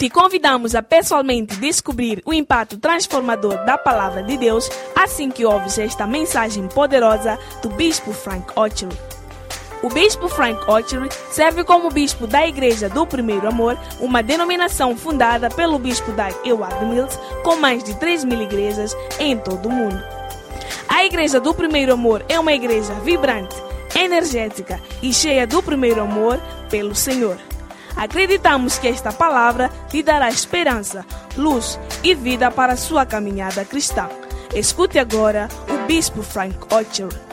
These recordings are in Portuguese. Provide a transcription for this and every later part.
Te convidamos a pessoalmente descobrir o impacto transformador da palavra de Deus assim que ouves esta mensagem poderosa do Bispo Frank Ochery. O Bispo Frank Ochery serve como bispo da Igreja do Primeiro Amor, uma denominação fundada pelo bispo Doug Ewald Mills, com mais de 3 mil igrejas em todo o mundo. A Igreja do Primeiro Amor é uma igreja vibrante, energética e cheia do primeiro amor pelo Senhor. Acreditamos que esta palavra lhe dará esperança, luz e vida para sua caminhada cristã. Escute agora o Bispo Frank Ocher.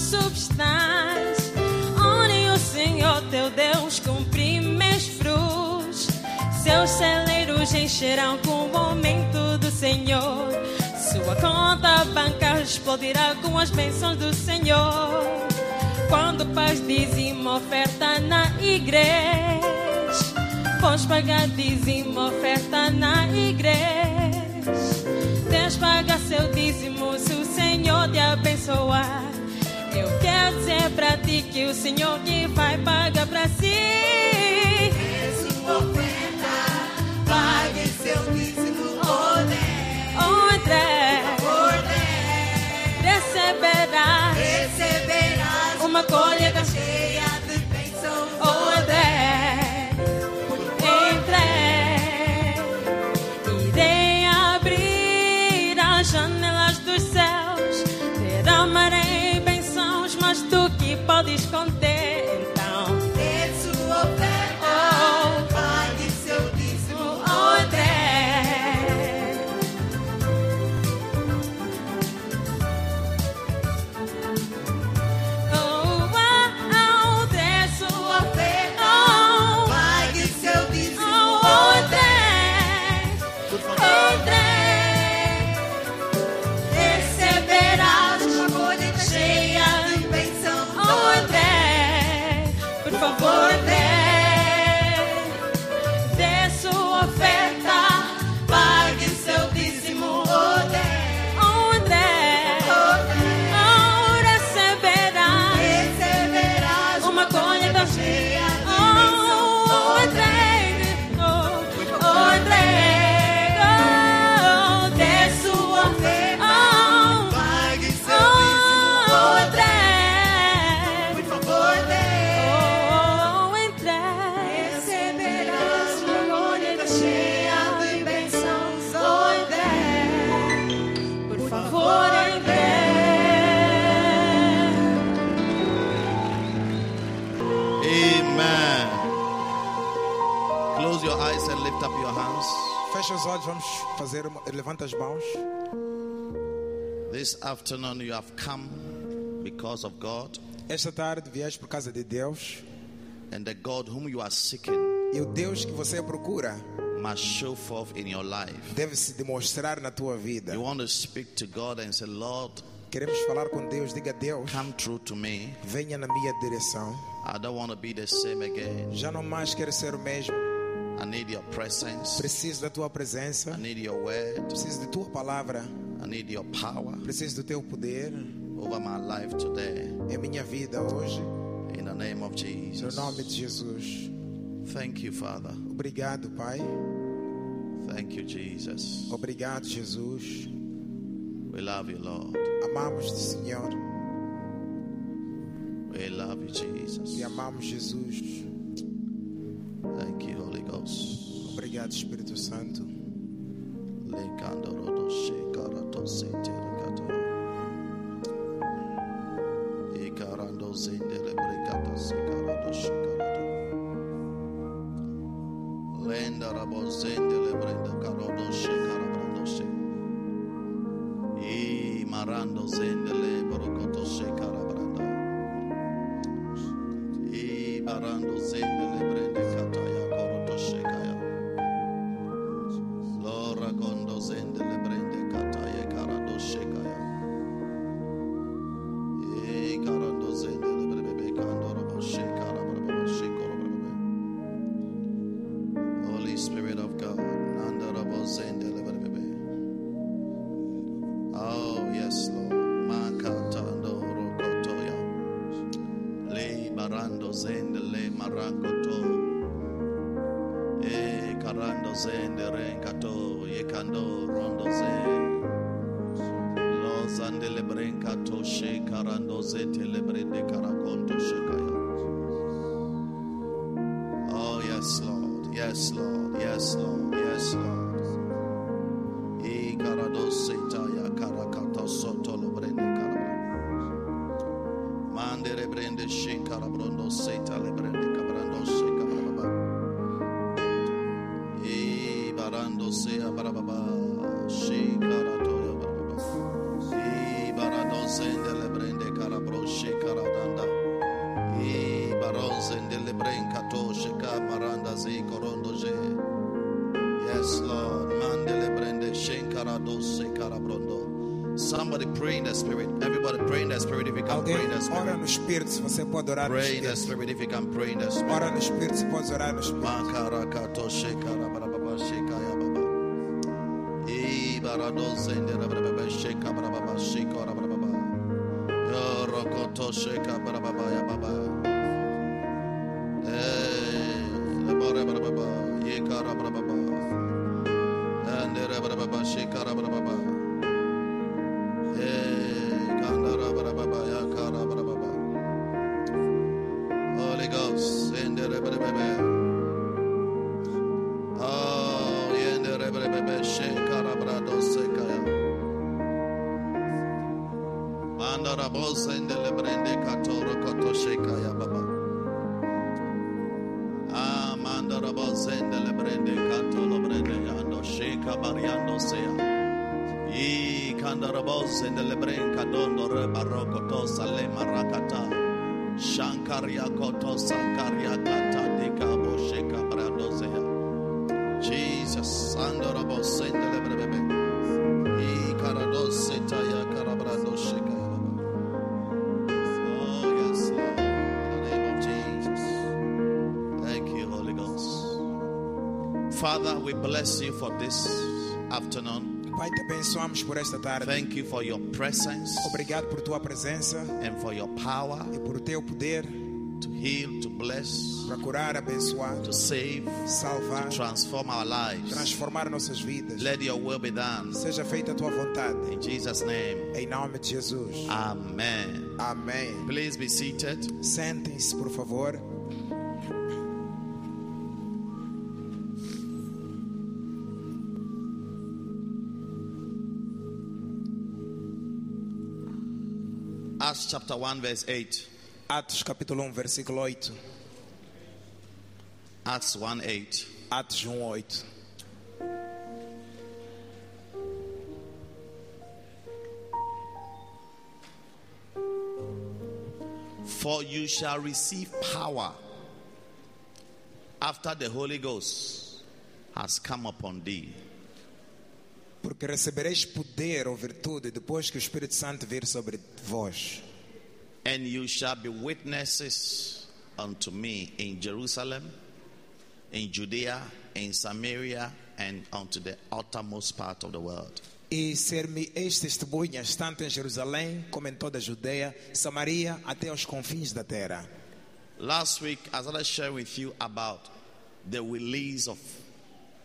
Substâncias. Honre o Senhor teu Deus com primeiros frutos. Seus celeiros encherão com o aumento do Senhor. Sua conta banca explodirá com as bênçãos do Senhor. Quando faz dízimo oferta na igreja, pois pagar dízimo oferta na igreja. Deus paga seu dízimo se o Senhor te abençoar. Eu quero dizer pra ti que o Senhor que vai pagar pra si. sua oferta, pague seu dízimo, Fecha os olhos, vamos fazer. Levanta as mãos. This afternoon you have come because of God Esta tarde vieste por causa de Deus. and the God whom you are seeking E o Deus que você procura must show forth in your life. deve se demonstrar na tua vida. You want to speak to God and say, Lord, Queremos falar com Deus. Diga Deus, come through to me. venha na minha direção. I don't want to be the same again. Já não mais quero ser o mesmo. I need your presence. Preciso da tua I presença. need your word. Preciso de tua palavra. I need your power Preciso do teu poder over my life today. em minha vida hoje. In the name of No Jesus. nome de Jesus. Thank you, Father. Obrigado, Pai. Thank you, Jesus. Obrigado, Jesus. We love you, Lord. Amamos-te, Senhor. We love you, Jesus. E amamos Jesus. Thank you, Holy Ghost. Obrigado, Espírito Santo. Lenda carodo she. E marando ora no Espírito, se você pode orar no Pray in the Espírito. spirit if you can pray in the spirit. Ora no Espírito, se pode orar no Espírito. Makarakato shekaya baba. E barado zendere brababa shekabarababa shekarabarababa. Yorokoto shekabarababa ya baba. Kandara bosende lebren kadondo re baroko to sale marakata. Shankaria koto sankaria kata dikabo sheka brado sea. Jesus, Andorabo Sendele Brebebe. E Carados Setaya Carabrado Sheka. Oh, yes, Lord. In the name of Jesus. Thank you, Holy Ghost. Father, we bless you for this afternoon. Pai, te abençoamos por esta tarde. Thank you for your presence Obrigado por tua presença and for your power e por teu poder to heal, to bless, para curar, abençoar, to save, salvar, transform our lives. transformar nossas vidas. Let your will be done. Seja feita a tua vontade. In Jesus' name, Em nome de Jesus. Amen. Amém. Please be seated. Sentem-se, por favor. Chapter 1, verse 8. Atos capítulo 1, versículo 8. Acts 1 8. Atos 1, 8. For you shall receive power after the Holy Ghost has come upon thee. Porque recebereis poder ou virtude depois que o Espírito Santo vir sobre vós. And you shall be witnesses unto me in Jerusalem, in Judea, in Samaria, and unto the uttermost part of the world. E ser-me-eis testemunhas tanto em Jerusalém como em toda a Judeia, Samaria, até aos confins da terra. Last week, as I sharing with you about the release of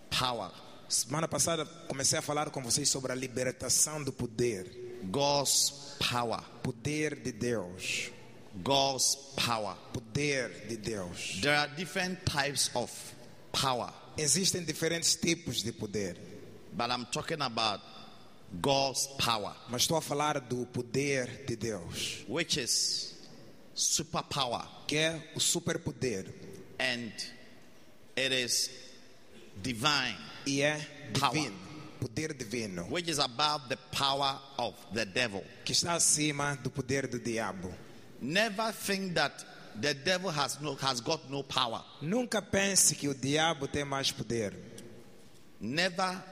power, Semana passada comecei a falar com vocês sobre a libertação do poder. God's power, Poder de Deus. God's power. Poder de Deus. There are different types of power, Existem diferentes tipos de poder, but I'm talking about God's power, mas estou a falar do poder de Deus, which is superpower, que é o superpoder and it is divine. e é Power. divino, poder divino, which is above the power of the devil. que está acima do poder do diabo. Never think that the devil has no has got no power. Nunca pense que o diabo tem mais poder. Never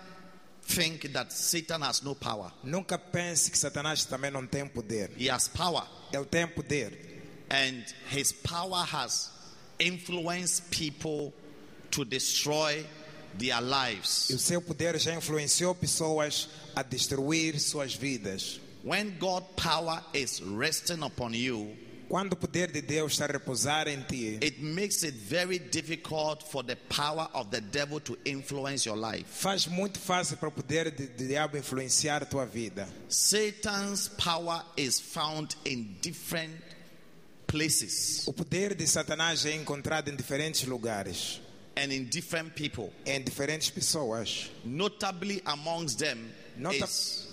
think that Satan has no power. Nunca pense que Satanás também não tem poder. He has power, Ele tem poder. and his power has influenced people to destroy their E o lives. seu poder já influenciou pessoas a destruir suas vidas. When God power is resting upon you, Quando o poder de Deus está a repousar em ti, it makes it very difficult for the power of the devil to influence your life. faz muito fácil para o poder de, de diabo influenciar a tua vida. Satan's power is found in different places O poder de Satanás é encontrado em diferentes lugares, and in different people. em diferentes pessoas. Notably amongst them Nota- is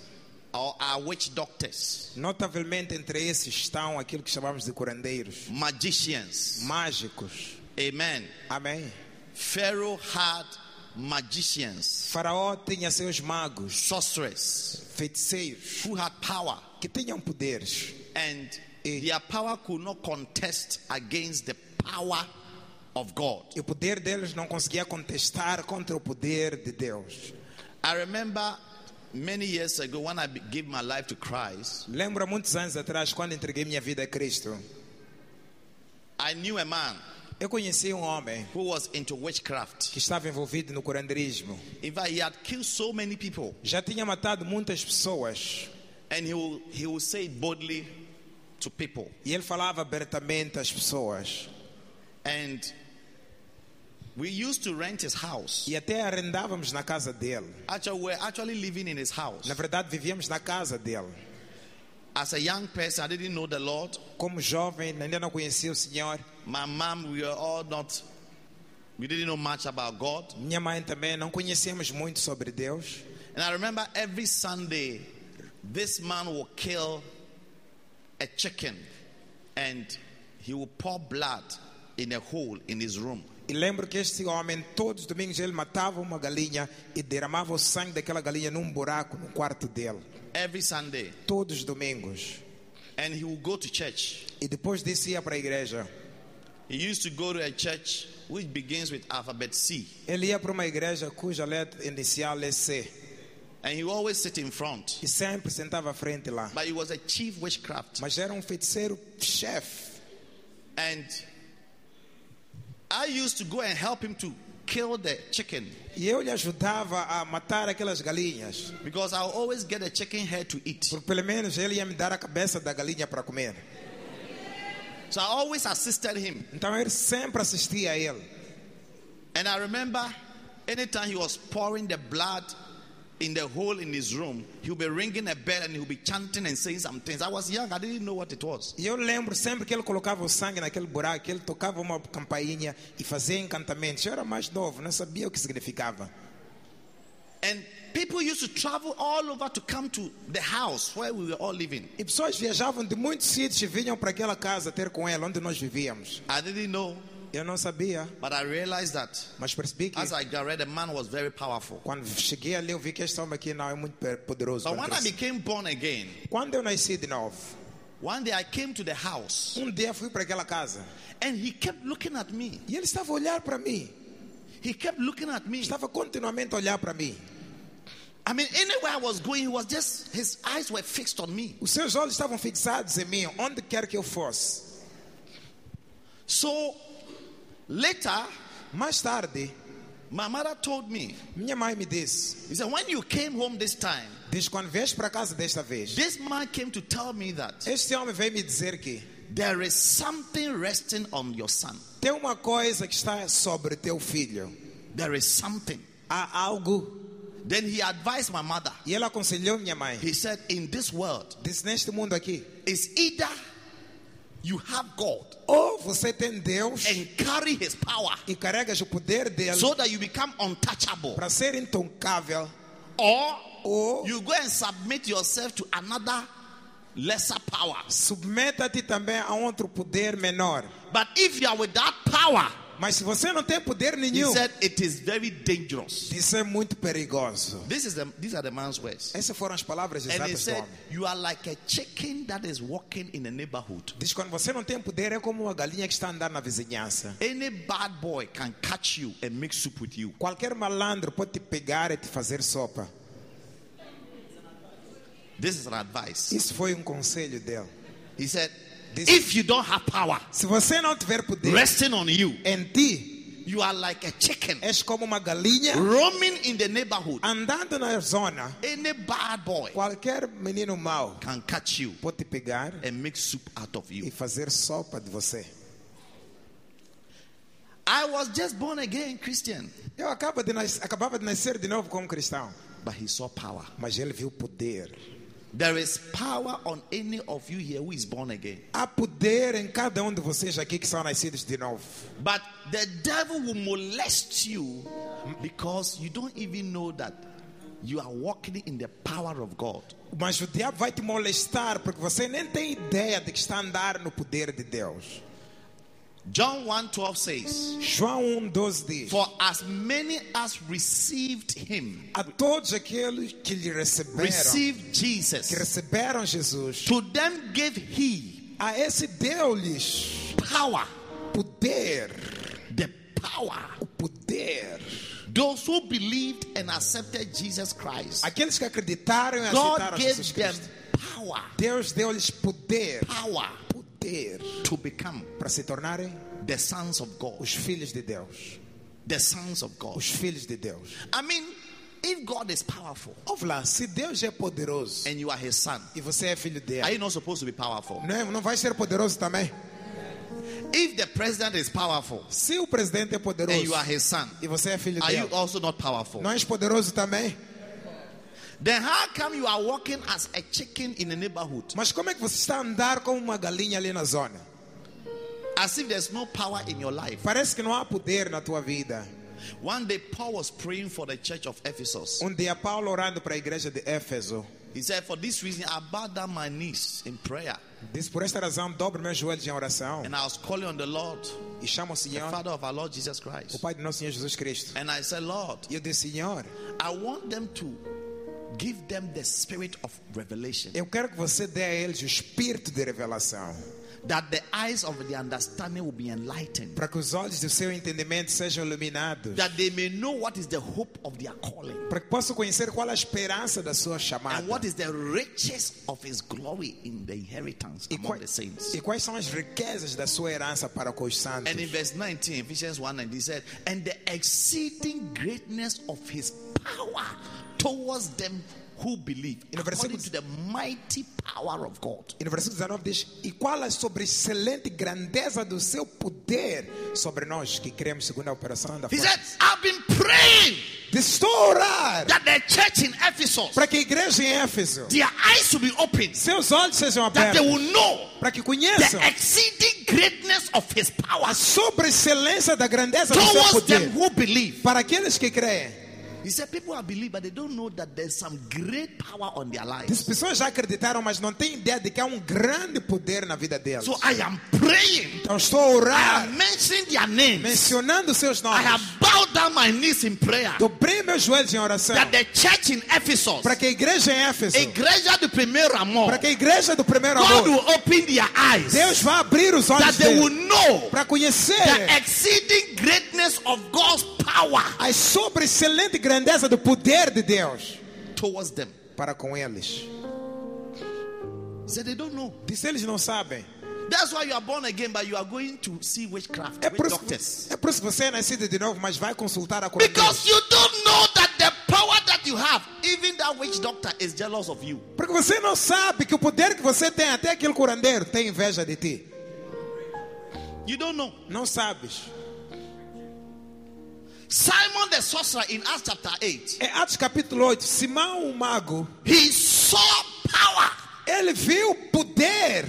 our, our witch doctors, Notavelmente entre esses estão aquilo que chamamos de curandeiros, magicians. mágicos. Amen. Amém. Pharaoh had magicians, Faraó tinha seus magos, sorcerers feiticeiros, who had power, que tinham poderes. and Eh. their power could not contest against the power of God. E o poder deles não conseguia contestar contra o poder de Deus. I remember many years ago when I gave my life to Christ, Lembro muitos anos atrás, quando entreguei minha vida a Cristo, I knew a man eu conheci um homem who was into witchcraft. que estava envolvido no curandeirismo. In fact, he had killed so many people, Já tinha matado muitas pessoas and he will, he will say it boldly to people. e ele falava abertamente às pessoas. And we used to rent his house. E até arrendávamos na casa dele. Actually, we're actually living in his house. Na verdade, vivíamos na casa dele. As a young person, I didn't know the Lord. Como jovem, ainda não conhecia o Senhor. My mom, we were all not, we didn't know much about God. Minha mãe também não conhecíamos muito sobre Deus. And I remember every Sunday, this man will kill a chicken and he will pour blood in a hole in his room. E lembro que este homem, todos os domingos, ele matava uma galinha e derramava o sangue daquela galinha num buraco no quarto dele. Every Sunday. Todos os domingos. And he will go to church. E depois disso ia para a igreja. He used to go to a church which begins with alphabet C. Ele ia para uma igreja cuja letra inicial é C. And he always sit in front. E sempre sentava à frente lá. But he was a chief witchcraft. Mas era um feiticeiro chefe. And I used to go and help him to kill the chicken E eu lhe ajudava a matar aquelas galinhas. because I'll always get a chicken head to eat. Porque pelo menos ele ia me dar a cabeça da galinha para comer. So I always assisted him. Então eu sempre assistia a ele. And I remember anytime he was pouring the blood in the hole in his room, he'll be ringing a bell and he'll be chanting and saying some things. I was young, I didn't know what it was. E eu lembro sempre que ele colocava o sangue naquele buraco, ele tocava uma campainha e fazia encantamentos. Eu era mais novo, não sabia o que significava. And people used to travel all over to come to the house where we were all living. E pessoas viajavam de muitos sítios e vinham para aquela casa ter com ele, onde nós vivíamos. I didn't know, Eu não sabia, but I realized that mas percebi que as I got read, the man was very powerful. quando cheguei ali eu vi que este homem aqui não é muito poderoso. But when I became born again, Quando eu nasci de novo, one day I came to the house um dia fui para aquela casa and he kept looking at me. e ele estava a olhar para mim. He kept looking at me. Estava continuamente a olhar para mim. I mean, anywhere I was going, he was just, his eyes were fixed on me. Os seus olhos estavam fixados em mim, onde quer que eu fosse. So later, Mais tarde, my mother told me, minha mãe me disse: he said, when you came home this time, Diz quando vês para casa desta vez. this man came to tell me that Este homem veio me dizer que there is something resting on your son. tem uma coisa que está sobre teu filho. There is something. Há algo. Then he advised my mother. E ele aconselhou minha mãe. He said, in this world, Disse: Neste mundo aqui, it's either you have God ou você tem Deus and carry his power e carregas o poder dele so that you become untouchable, para ser intocável, or ou you go and submit yourself to another lesser power. submeta-te também a um outro poder menor. But if you are with that power, Mas se você não tem poder he nenhum, said it is very dangerous. isso é muito perigoso. This is the, these are the man's words. Essas foram as palavras And he exatas do said, homem. You are like a chicken that is walking in a neighborhood. Diz quando você não tem poder é como uma galinha que está a andar na vizinhança. Any bad boy can catch you and make soup with you. Qualquer malandro pode te pegar e te fazer sopa. This is an advice. Isso foi um conselho dele. He said, If you don't have power Se você não tiver poder resting on you, em ti, you are like a chicken és como uma galinha roaming in the neighborhood. andando na zona. Any bad boy Qualquer menino mau can catch you pode te pegar and make soup out of e you. fazer sopa de você. I was just born again Christian, Eu acaba de nas- acabava de nascer de novo como cristão, but he saw power. mas ele viu poder. There is power on any of you here who is born again. Há poder em cada um de vocês aqui que são nascidos de novo. But the devil will molest you because you don't even know that you are walking in the power of God. Mas o diabo vai te molestar porque você nem tem ideia de que está andar no poder de Deus. John 1:12 says, João 1,12 diz: For as many as received him, A todos aqueles que lhe receberam, received Jesus, que receberam Jesus, to them gave he a esse deu-lhes power, poder, the power. o poder. Those who believed and accepted Jesus Christ, Aqueles que acreditaram e God aceitaram gave Jesus them Cristo, power, Deus deu-lhes poder, power poder to become para se tornarem the sons of God, os filhos de Deus. the sons of God. Os filhos de Deus. I mean, if God is powerful Ouve lá, se Deus é poderoso and you are his son, e você é filho are dele, you not supposed to be powerful? não, é- não vai ser poderoso também? If the president is powerful Se o presidente é and poderoso you are his son, e você é filho are you dele, also not powerful? não és poderoso também? Then how come you are walking as a chicken in the neighborhood? Mas como é que você está a andar como uma galinha ali na zona? As if there's no power in your life. Parece que não há poder na tua vida. One day, Paul was praying for the church of Ephesus. Um dia Paulo orando para a igreja de Éfeso, He said, For this reason, I bowed down my knees in prayer disse por esta razão dobro meus joelhos em oração and I was calling on the Lord, e chamo o the Father of our Lord Jesus Christ. o Pai do nosso Senhor Jesus Cristo. And I said, Lord, E eu disse, Senhor, I want them to give them the spirit of revelation, eu quero que você dê a eles o espírito de revelação, that the eyes of the understanding will be enlightened, para que os olhos do seu entendimento sejam iluminados, that they may know what is the hope of their calling. para que possam conhecer qual a esperança da sua chamada. And what is the riches of his glory in the inheritance e, among the saints? e quais são as riquezas da sua herança para com os santos. And in verse 19, Ephesians 1 and he said, And the exceeding greatness of his power towards them who believe, according versículo- to the mighty power of God. E no versículo 19 diz: E qual a sobreexcelente grandeza do seu poder sobre nós que cremos segundo a operação da He força. said, I've been praying Estou orar that the church in Ephesus, para que a igreja em Éfeso, their eyes will be opened, seus olhos sejam that they abertos, will know para que conheçam the exceeding greatness of his power a sobreexcelência da grandeza do seu towards them poder who believe. para aqueles que creem. He said, People are believe, but they don't know that there's some great power on their As lives. pessoas já acreditaram, mas não têm ideia de que há um grande poder na vida deles. So I am praying. Então estou a I am mentioning their names. mencionando seus I have nomes. bowed down my knees in prayer Dobrei meus joelhos em oração that the church in Ephesus, para que a igreja em Éfeso, igreja do primeiro amor, para que a igreja do primeiro God amor, will open their eyes Deus vai abrir os olhos that they will know para conhecer the exceeding greatness of God's power a sobreexcelente grandeza do poder de Deus towards them. para com eles. Said they don't know. Diz eles não sabem. That's why you are born again, but you are going to see witchcraft, É por, doctors. é por isso que você é nascido de novo, mas vai consultar a curandeira. Because you don't know that the power that you have, even that witch doctor is jealous of you. Porque você não sabe que o poder que você tem, até aquele curandeiro, tem inveja de ti. You don't know. Não sabes. Simon the sorcerer in Acts chapter 8, É Atos capítulo 8. Simão, o mago, he saw power ele viu poder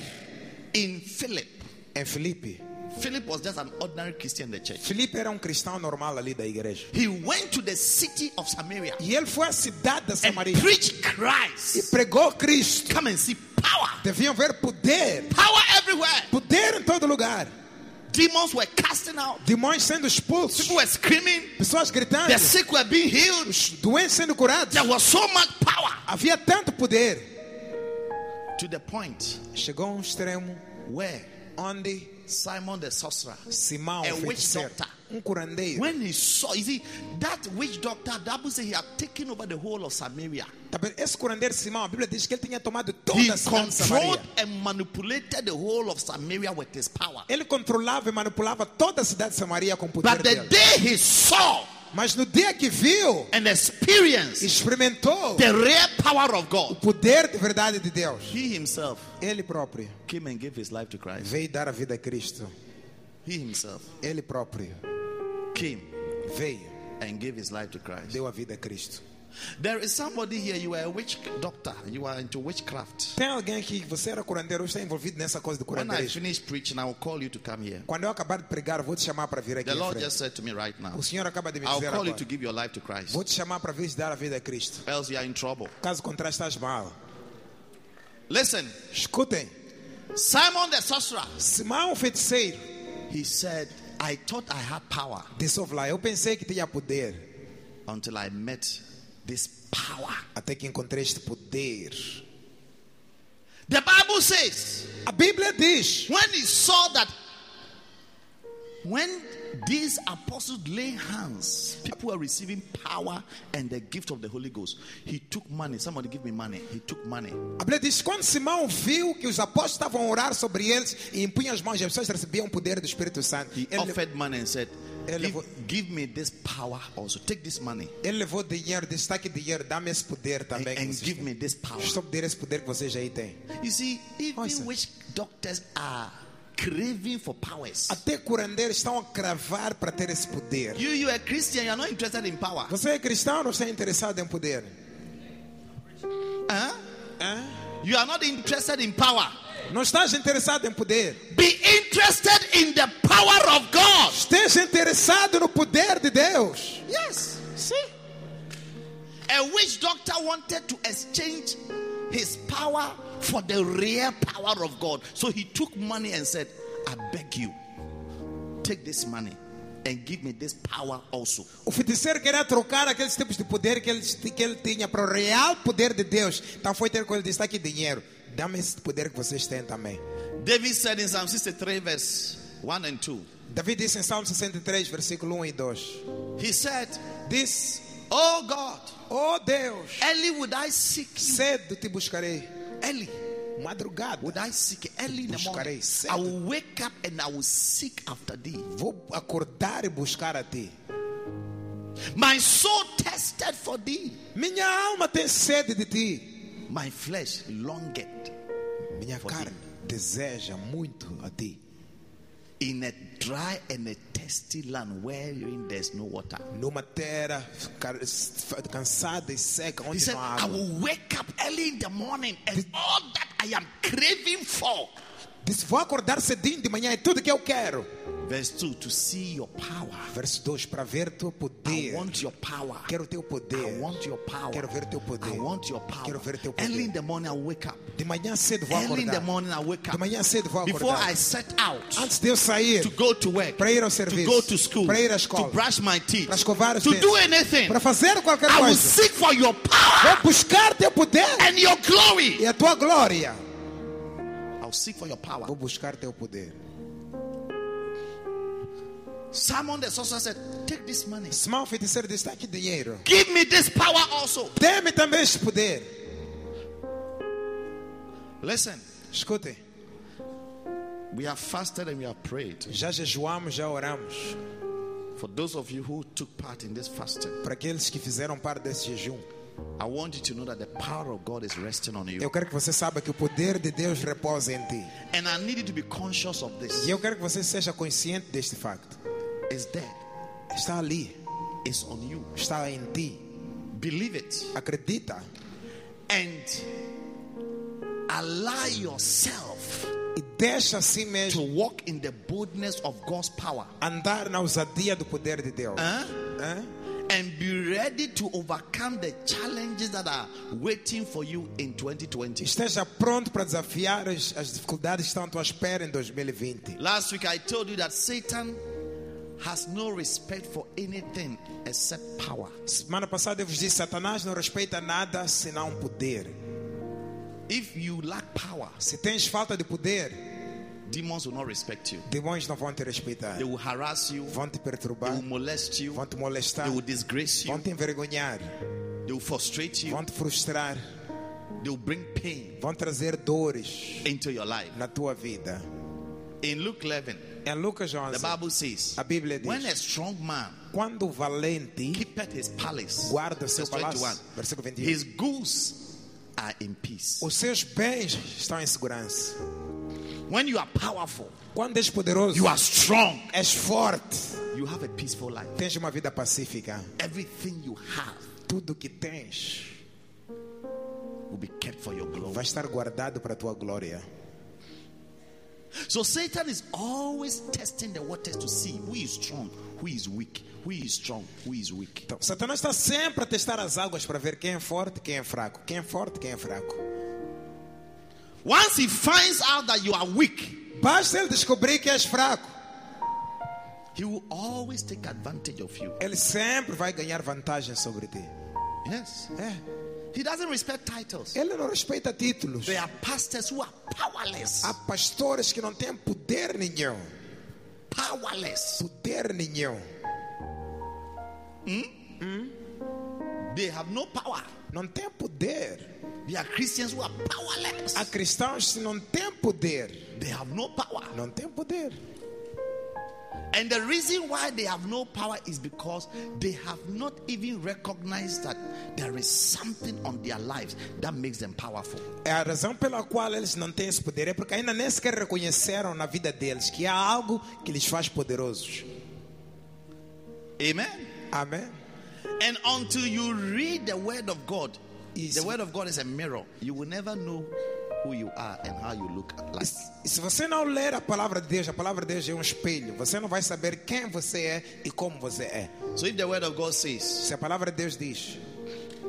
in Philip. em Filipe. Philip was just an ordinary Christian in the church. Filipe era um cristão normal ali da igreja. He went to the city of Samaria E ele foi à cidade da and Samaria preached e Christ. pregou Cristo. Come and see power. Deviam ver poder. Power everywhere. Poder em todo lugar. Demons were casting out. demônios sendo expulsos, People were screaming. pessoas gritando, The sick were being healed. os doentes sendo curados. There was so much power Havia tanto poder. to the point Chegou a um extremo where onde Simon the sorcerer, Simão, A witch doctor. Um curandeiro, when he saw, you see, that witch doctor, that Bible says he had taken over the whole of Samaria. Tá esse curandeiro Simão, a Bíblia diz que ele tinha tomado He toda a cidade de Samaria. and manipulated the whole of Samaria with his power. Ele controlava e manipulava toda a cidade de Samaria com o poder But the dele. day he saw Mas no dia que viu, and experienced experimentou the real power of o God, poder de verdade de Deus, he himself ele próprio came and gave his life to Christ. veio dar a vida a Cristo. He himself Ele próprio came veio, and gave his life to Christ. deu a vida a Cristo. There is somebody here, you are a witch doctor, you are into witchcraft. Tem alguém aqui que você era curandeiro, está envolvido nessa coisa de When I finish preaching, I will call you to come here. Quando eu acabar de pregar, vou te chamar para vir aqui The Lord just said to me right now, O Senhor acaba de me I'll dizer call you agora. to give your life to Christ. Vou te chamar para vir dar a vida a Cristo. Else you are in trouble. Caso contrário, estás mal. Listen, Escutem. Simon the sorcerer, Simão, o feiticeiro, he said, I thought I had power lá, eu pensei que tinha poder, until I met this power. até que encontrei este poder. The Bible says, A Bíblia diz, when he saw that when these apostles lay hands, people were receiving power and the gift of the Holy Ghost. He took money. Somebody give me money. He took money. a Bíblia diz, quando Simão viu que os apóstolos estavam a orar sobre eles e impunham as mãos as pessoas recebiam o poder do Espírito Santo, He ele, offered money and said, give, levou- give me this power also. Take this money ele levou dinheiro, aqui dinheiro, dá-me esse poder and, também. que and give me this power. Estou a pedir esse poder que vocês aí têm. You see, even Awesome. witch doctors are craving for powers. Até curandeiros estão a cravar para ter esse poder. You, you are Christian, you are not interested in power. Você é cristão não está interessado em poder? Huh? Hã? You are not interested in power. Não estás interessado em poder? Be interested in the power of God. Esteja interessado no poder de Deus. Yes. See? A witch doctor wanted to exchange his power for the real power of God. So he took money and said, I beg you, take this money and give me this power also. O feiticeiro queria trocar aqueles tipos de poder que ele, que ele tinha para o real poder de Deus. Então foi ter com ele disse: "Está aqui dinheiro. Dá-me esse poder que vocês têm também. David said in Psalm 63, verse 1 and 2, Davi disse em Salmo 63, versículo 1 e 2: he said, Diz: Oh God, Oh Deus, early would I seek you. cedo te buscarei. Early Madrugada. would I seek early in the morning. Cedo. I will wake up and I will seek after thee. Vou acordar e buscar a ti. My soul tested for thee. Minha alma tem sede de ti. My flesh longed Minha carne deseja muito a ti. In a dry and a thirsty land wherein there's no water. Numa terra cansada e seca, He said, não há I will wake up early in the morning and all that I am craving for. Disse: Vou acordar cedinho de manhã, é tudo que eu quero. Verse 2 to see your power. Verso 2: Para ver teu I poder. want your power. Quero teu I poder. want your power. Quero ver teu poder. I want your power. Quero ver teu Early in poder. the morning, I wake up. De manhã cedo vou Early in the acordar. morning, I wake De up. manhã cedo vou Before I acordar. set out Antes de eu sair, to go to work, para ir ao to serviço, go to school, para ir à to escola, brush my teeth, para escovar os to dentes, do anything, para fazer qualquer I will coisa, seek for your power vou buscar teu poder and your glory. e a tua glória. I'll seek for your power. Vou buscar teu poder. Simon the sorcerer said, Take this money. Simão, o feiticeiro, disse: aqui dinheiro. Give me this power also. Dê-me também este poder. Listen, Escutem, we have fasted and we have prayed. já jejuamos, já oramos. For those of you who took part in this fasting, Para aqueles que fizeram parte desse jejum, I want you to know that the power of God is resting on you. eu quero que você saiba que o poder de Deus repousa em ti. And I need you to be conscious of this. E eu quero que você seja consciente deste facto. It's there, Está ali, it's on you. está em ti. Believe it Acredita and allow yourself e deixa a si to walk in the boldness of God's power. andar na ousadia do poder de Deus. Huh? Hã? and be ready to overcome the challenges that are waiting for you in 2020. Esteja pronto para desafiar as, as dificuldades que estão à tua espera em 2020. Last week I told you that Satan has no respect for anything except power. Semana passada eu vos disse: Satanás não respeita nada senão poder. If you lack power, Se tens falta de poder, demons will not respect you. demônios não vão te respeitar. They will harass you, Vão te they perturbar, will molest you, vão te molestar, they will disgrace vão you, te envergonhar, they will frustrate you, vão te frustrar, they will bring pain vão trazer dores into your life. na tua vida. In Luke 11, Em Lucas the 11, Bible says, a Bíblia When a diz: strong man Quando o valente keepeth his palace, guarda o seu verse 21, palácio, versículo 21, his goods are in peace. os seus bens estão em segurança. When you are powerful, Quando és poderoso, you are strong, és forte, you have a peaceful life. tens uma vida pacífica. Everything you have Tudo que tens will be kept for your glory. vai estar guardado para a tua glória. So Satan is always testing the waters to see who is strong, who is weak, who is strong, who is weak. Então, Satanás está sempre a testar as águas para ver quem é forte, quem é fraco. Quem é forte, quem é fraco. Once he finds out that you are weak, Basta ele descobrir que és fraco. he will always take advantage of you. Ele sempre vai ganhar vantagem sobre ti. Yes. É. He doesn't respect titles. Ele não respeita títulos. There are pastors who are powerless. Há pastores que não têm poder nenhum. Powerless. Poder nenhum. They have no power. Não tem poder. There are Christians who are powerless. Há cristãos que não têm poder. They have no power. Não têm poder. And the reason why they have no power is because they have not even recognized that there is something on their lives that makes them powerful. É a razão pela qual eles não têm esse poder. É porque ainda nem sequer reconheceram na vida deles que há algo que lhes faz poderosos. Amen. Amém? And until you read the word of God, the word of God is a mirror. You will never know who you are and how you look like. Se você não ler a palavra de Deus, a palavra de Deus é um espelho. Você não vai saber quem você é e como você é. So if the word of God says, Se a palavra de Deus diz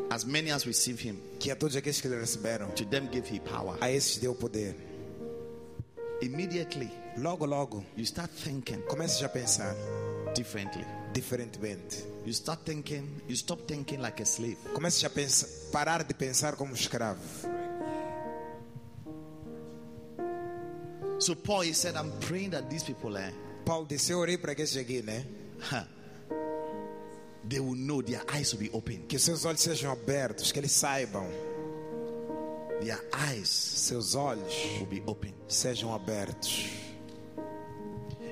as many as receive him, que a todos aqueles que lhe receberam, to them give he power. a esses deu poder. Immediately Logo, logo, you start thinking comece a pensar differently. diferentemente. You start thinking, you stop thinking like a slave. Comece a pensar, parar de pensar como escravo. So Paul he said, I'm praying that these people eh, Paulo disse: Eu orei para aqueles aqui, né? they will know their eyes will be open. Que seus olhos sejam abertos, que eles saibam. Their eyes Seus olhos will be open. sejam abertos.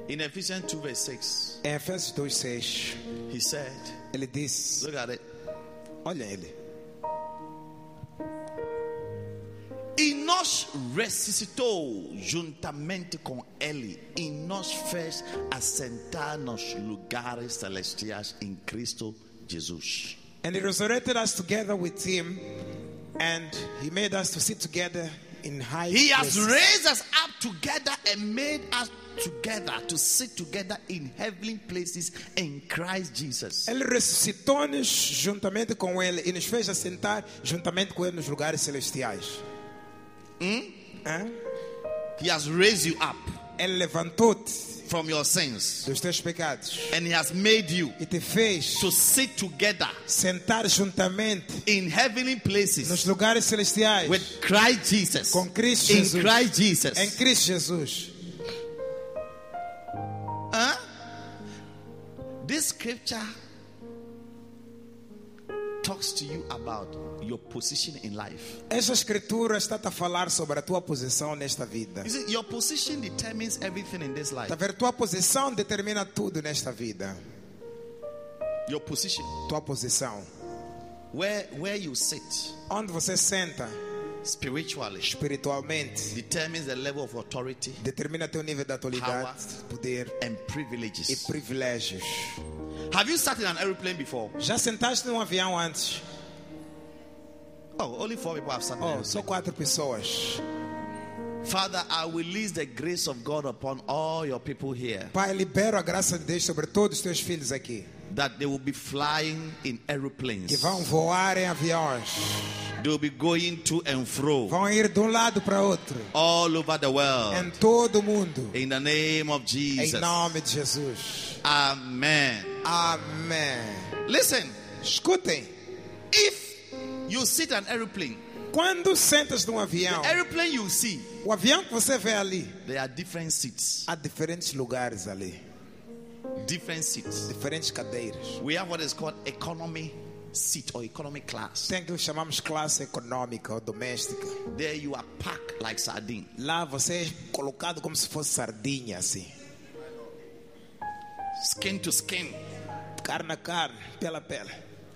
In Ephesians 2, verse 6, Em Efésios 2,6, he said, ele disse: Look at it. Olha ele. E nós ressuscitou juntamente com ele e nos fez assentar nos lugares celestiais em Cristo Jesus. And he resurrected us together with him, and he made us to sit together in high He has places. raised us up together and made us together to sit together in heavenly places in Christ Jesus. Ele ressuscitou-nos juntamente com ele e nos fez assentar juntamente com ele nos lugares celestiais. Hmm? Hã? He has raised you up Ele levantou-te from your sins dos teus pecados and he has made you e te fez to sit together sentar juntamente in heavenly places nos lugares celestiais with Christ Jesus. com Cristo Jesus. In Christ Jesus. Em Cristo Jesus. Huh? This scripture talks to you about your position in life. Esta escritura está a falar sobre a tua posição nesta vida. You see, your position determines everything in this life. A ver? Tua posição determina tudo nesta vida. Your position, Tua posição. where where you sit Onde você senta spiritually, espiritualmente determines the level of authority determina teu nível de autoridade, poder and e privileges. privilégios. Have you sat in an aeroplane before? Já sentaste num avião antes? Oh, only four people have sat Oh, só quatro pessoas. Father, I release the grace of God upon all your people here Pai, libero a graça de Deus sobre todos os teus filhos aqui. That they will be flying in Que aeroplanes. vão voar em aviões. They will be going to and fro Vão ir de um lado para outro. all over the world. Em todo o mundo. In the name of Em Jesus. nome de Jesus. Amen. Amém. Listen, Escutem. if you sit an aeroplane, Quando sentas num avião, aeroplane you see, o avião que você vê ali, there are different seats. há diferentes lugares ali. Different seats. Diferentes cadeiras. We have what is called economy seat or economy class. Tem que chamamos classe econômica ou doméstica. There you are packed like sardine. Lá você é colocado como se fosse sardinha, assim. Skin to skin. Carne a carne, pela pele.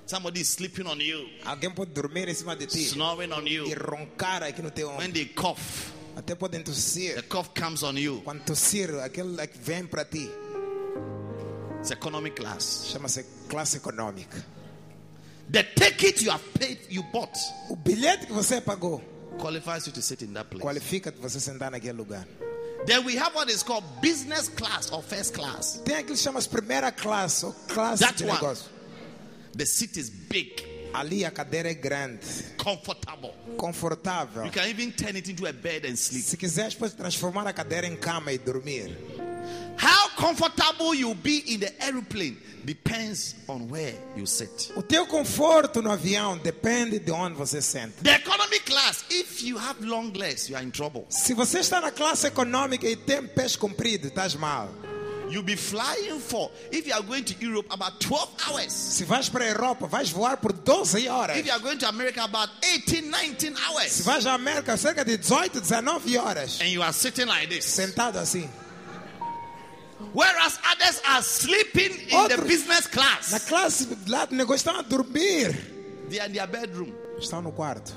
Somebody is sleeping on you, Alguém pode dormir em cima de ti snoring on e you. roncar aqui no teu When they cough, Até podem the tossir. cough comes on you. Quando tossir, aquele que vem para ti It's economic class. chama-se classe econômica. The ticket you have paid, you bought, O bilhete que você pagou qualifies you to sit in that place. qualifica você sentar naquele lugar. Then we have what is called business class or first class. Tem aquilo que chama primeira classe ou classe That de one. negócio. The seat is big, Ali a cadeira é grande, comfortable. confortável. You can even turn it into a bed and sleep. Se quiseres, pode transformar a cadeira em cama e dormir. How comfortable you'll be in the aeroplane depends on where you sit. O teu conforto no avião depende de onde você senta. The economy class, if you have long legs, you are in trouble. Se você está na classe econômica e tem pés compridos, estás mal. You'll be flying for, if you are going to Europe, about 12 hours. Se vais para a Europa, vais voar por 12 horas. If you are going to America, about 18, 19 Se hours. vais à América, cerca de 18, 19 horas. And you are sitting like this. Sentado assim. Whereas others are sleeping in the Outros- business Na class. classe lá do negócio estão a dormir. They are in their bedroom. Estão no quarto.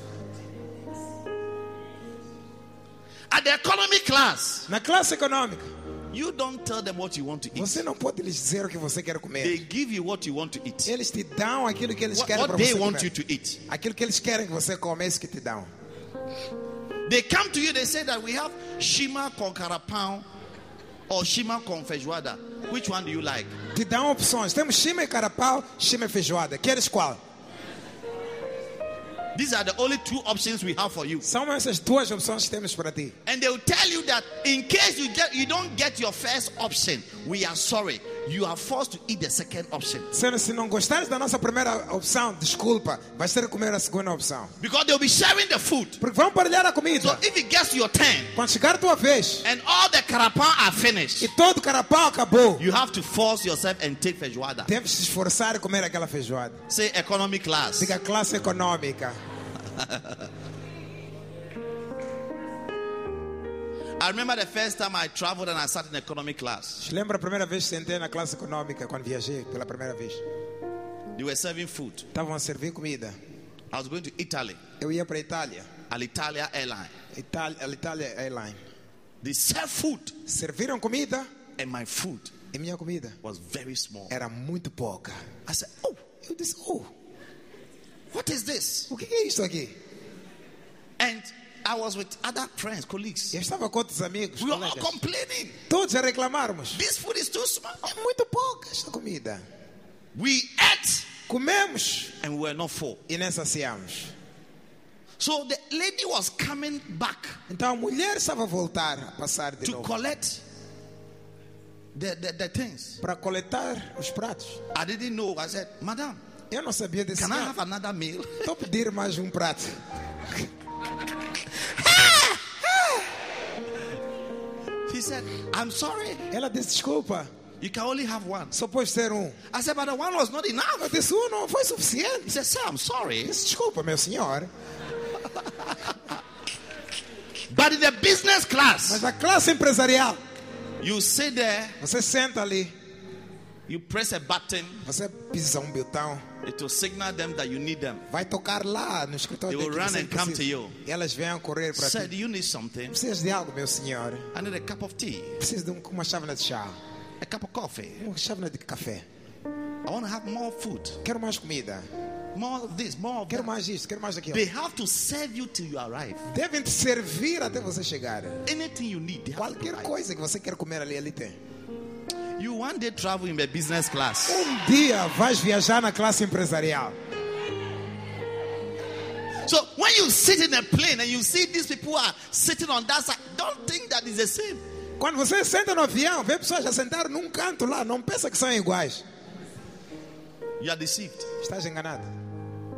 At the economy class, Na classe econômica, you don't tell them what you want to eat. você não pode lhes dizer o que você quer comer. They give you what you want to eat. Eles te dão aquilo que eles What, querem what para they want you to eat. Aquilo que eles querem que você é isso que te dão. They come to you, they say that we have shima con carapão or shima con feijoada. Which one do you like? Te dão opções. Temos um chima e carapau, chima e feijoada. Queres qual? These are the only two options we have for you. São essas duas opções que temos para ti. And they will tell you that in case you get you don't get your first option, we are sorry. You are forced to eat the second option. Se não gostares da nossa primeira opção, desculpa, vais ter que comer a segunda opção. Because they'll be sharing the food. Porque vão partilhar a So comida. if it gets your turn Quando chegar a tua vez and all the carapão are e finished, todo o carapau acabou, you have to force yourself and take feijoada. deves te esforçar e comer aquela feijoada. Say economy class. Diga classe econômica. I remember the first time I traveled and I sat in economy class. Lembra a primeira vez que sentei na classe econômica quando viajei pela primeira vez? They were serving food. Estavam a servir comida. I was going to Italy, Eu ia para a Itália. Alitalia Airline. Itália, a Itália Airline. They served food, Serviram comida and my food e minha comida was very small. era muito pouca. I said, Oh, Eu disse, oh, what is this? o que é isto aqui? And I was with other friends, colleagues. Eu estava com outros amigos, We were all colegas. complaining. Todos a reclamarmos. This food is too small. É muito pouca esta comida. We ate Comemos and we were not full. e nem saciamos. So the lady was coming back Então a mulher estava a voltar a passar de to novo collect the, the, the things. para coletar os pratos. I didn't know. I said, Madam, Eu não sabia desse can I have another meal? Estou a pedir mais um prato. She said, I'm sorry. Ela disse, desculpa, You can only have one. só pode ter um. I said, but the one was not Eu enough. disse, um não foi He suficiente. said, Sir, I'm sorry. Eu desculpa, meu senhor. But in the business class, Mas a classe empresarial, you sit there, você senta ali, you press a button, você pisa um botão, it will signal them that you need them. vai tocar lá no They escritório will que run and come to you. E elas vêm correr para Sir, ti. do you need something? Precisas de algo, meu senhor? I need a cup of tea, Preciso de um- uma chávena de chá, a cup of coffee. uma chávena de café. I want to have more food. Quero mais comida. More of this, more of Quero that. mais isto, quero mais aquilo. They have to serve you till you arrive. Devem te servir até você chegar. Anything you need, they Qualquer coisa que você quer comer ali, ali tem. You one day travel in the business class. Um dia vais viajar na classe empresarial. So when you sit in a plane and you see these people are sitting on that side, don't think that is the same. Quando você senta no avião, vê pessoas já sentaram num canto lá, não pensa que são iguais. You are deceived. Estás enganado.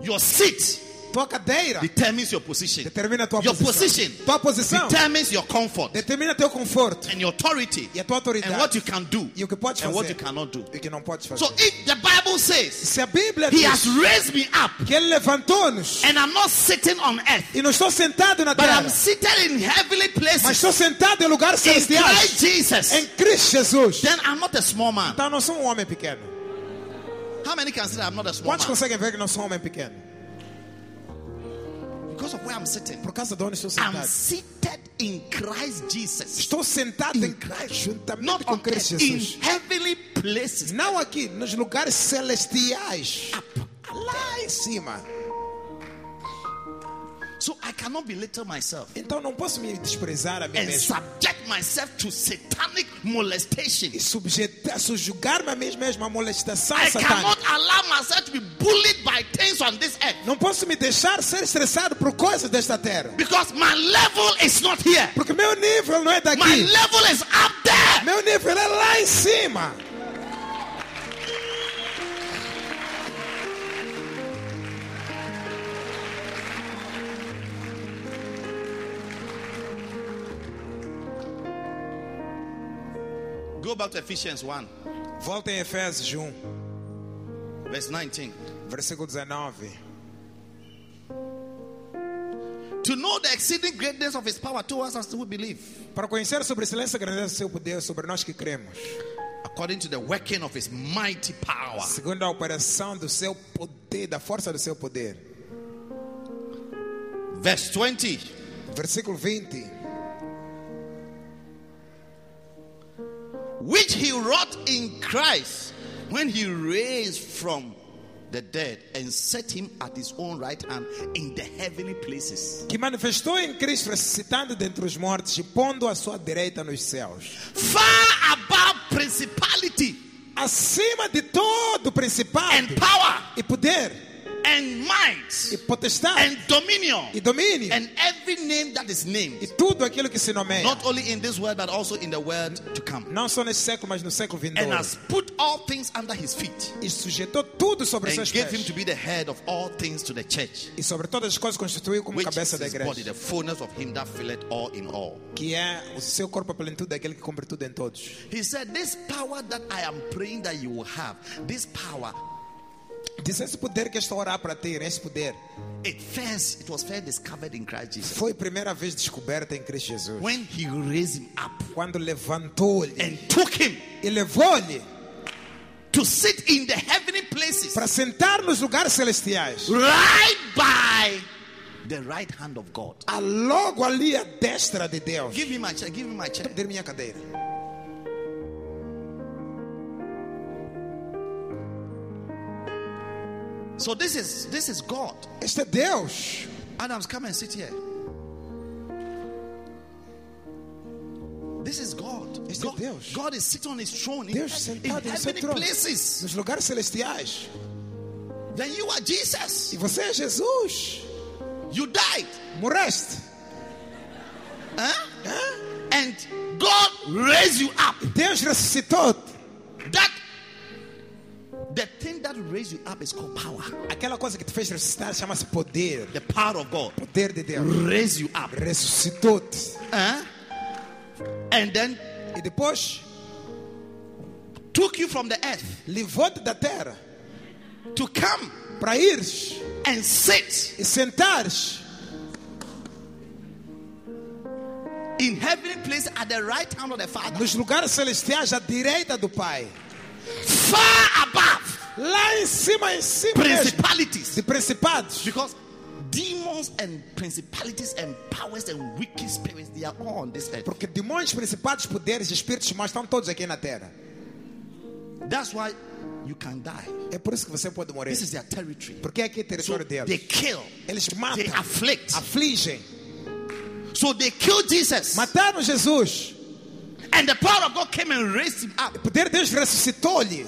Your seat Tua cadeira determines your position. determina a tua Your posição. position Tua posição determines your comfort determina teu conforto and your authority e a tua autoridade. and what you can do E o que podes and what you cannot do. e o que não fazer. So if the Bible says Se a Bíblia He has raised me up que Ele levantou-nos and I'm not sitting on earth, e não estou sentado na but I'm seated in heavenly mas places estou sentado em lugares in celestiais Christ Jesus, em Cristo Jesus. then I'm not a small man. Então não sou um homem pequeno. How many can say that I'm not a small Quantos man? conseguem ver que não sou um homem pequeno? Because of where I'm sitting. Por causa de onde estou I'm sentado. seated in Christ Jesus. Estou sentado em Cristo, juntamente Not com Cristo earth, in Jesus. heavenly places. Não aqui, nos lugares celestiais. Lá em cima. So I cannot belittle myself Então não posso me desprezar a mim and mesmo. subject myself to satanic molestation. E subjetar, subjugar-me a mim mesmo a molestação I satânica. cannot allow myself to be bullied by things on this earth Não posso me deixar ser estressado por coisas desta terra. because my level is not here. Porque meu nível não é My daqui. level is up there. Meu nível é lá em cima. Go back to Ephesians 1, Volta em Efésios 1, verse 19. versículo 19. To know the exceeding greatness of his power towards us who believe, Para conhecer sobre a excelência grandeza do seu poder sobre nós que cremos. according to the working of his mighty power. Segundo a operação do seu poder, da força do seu poder. Verse 20. Versículo 20. Which he wrought in Christ when he raised from the dead and set him at his own right hand in the heavenly places, Que manifestou em Cristo ressuscitando dentre os mortos e pondo a sua direita nos céus. far above principality Acima de todo principado and power. e poder and might e potestade and dominion e domínio and every name that is e named, tudo aquilo que se nomeia. not only in this world but also in the world to come, Não só nesse século, mas no século and vindouro. has put all things under his feet E sujeitou tudo sobre and seus gave him to be the head of all things to the church. E sobre todas as coisas constituiu como Which is cabeça da his body, the fullness of him that filleth all in all. Que é o seu corpo a plenitude daquele que cumpre tudo em todos. He said, This power that I am praying that you will have, this power, Diz esse poder que estou a orar para ter, esse poder, it first it was first discovered in Christ Jesus. foi a primeira vez descoberta em Cristo Jesus. When he raised him up Quando levantou-lhe and took him e levou-lhe to sit in the heavenly places, para sentar nos lugares celestiais. right by the right hand of God. A logo ali à destra de Deus. Give me my chair, give me my chair. Dê minha cadeira. So this is this is God. Este é Deus. Adams, come and sit here. This is God. Este é God, Deus. God is sitting on his throne in, Deus in sentado no seu trono. places. Nos lugares celestiais. Then you are Jesus. E você é Jesus. You died. Morreste. Huh? Hã? And God raised you up. Deus ressuscitou. The thing that raised you up is called power. Aquela coisa que te fez ressuscitar chama-se poder. The power of God Poder de Deus. raised you up. Ressuscitou-te. Huh? And then E depois took you from the earth levou-te da terra to come para ires and sit e sentares in heavenly place at the right hand of the Father. nos lugares celestiais à direita do Pai. Far above Lá em cima, em cima principalities. de principados. Because demons and principalities and powers and wicked spirits, they are all on this earth. Porque demônios, principados, poderes e espíritos maus estão todos aqui na terra. That's why you can die. É por isso que você pode morrer. This is their territory. Porque aqui é So território they deles. kill, Eles they matam, afflict. afligem. So they killed Jesus. Mataram Jesus. And the power of God came and raised him up O poder de Deus ressuscitou-lhe.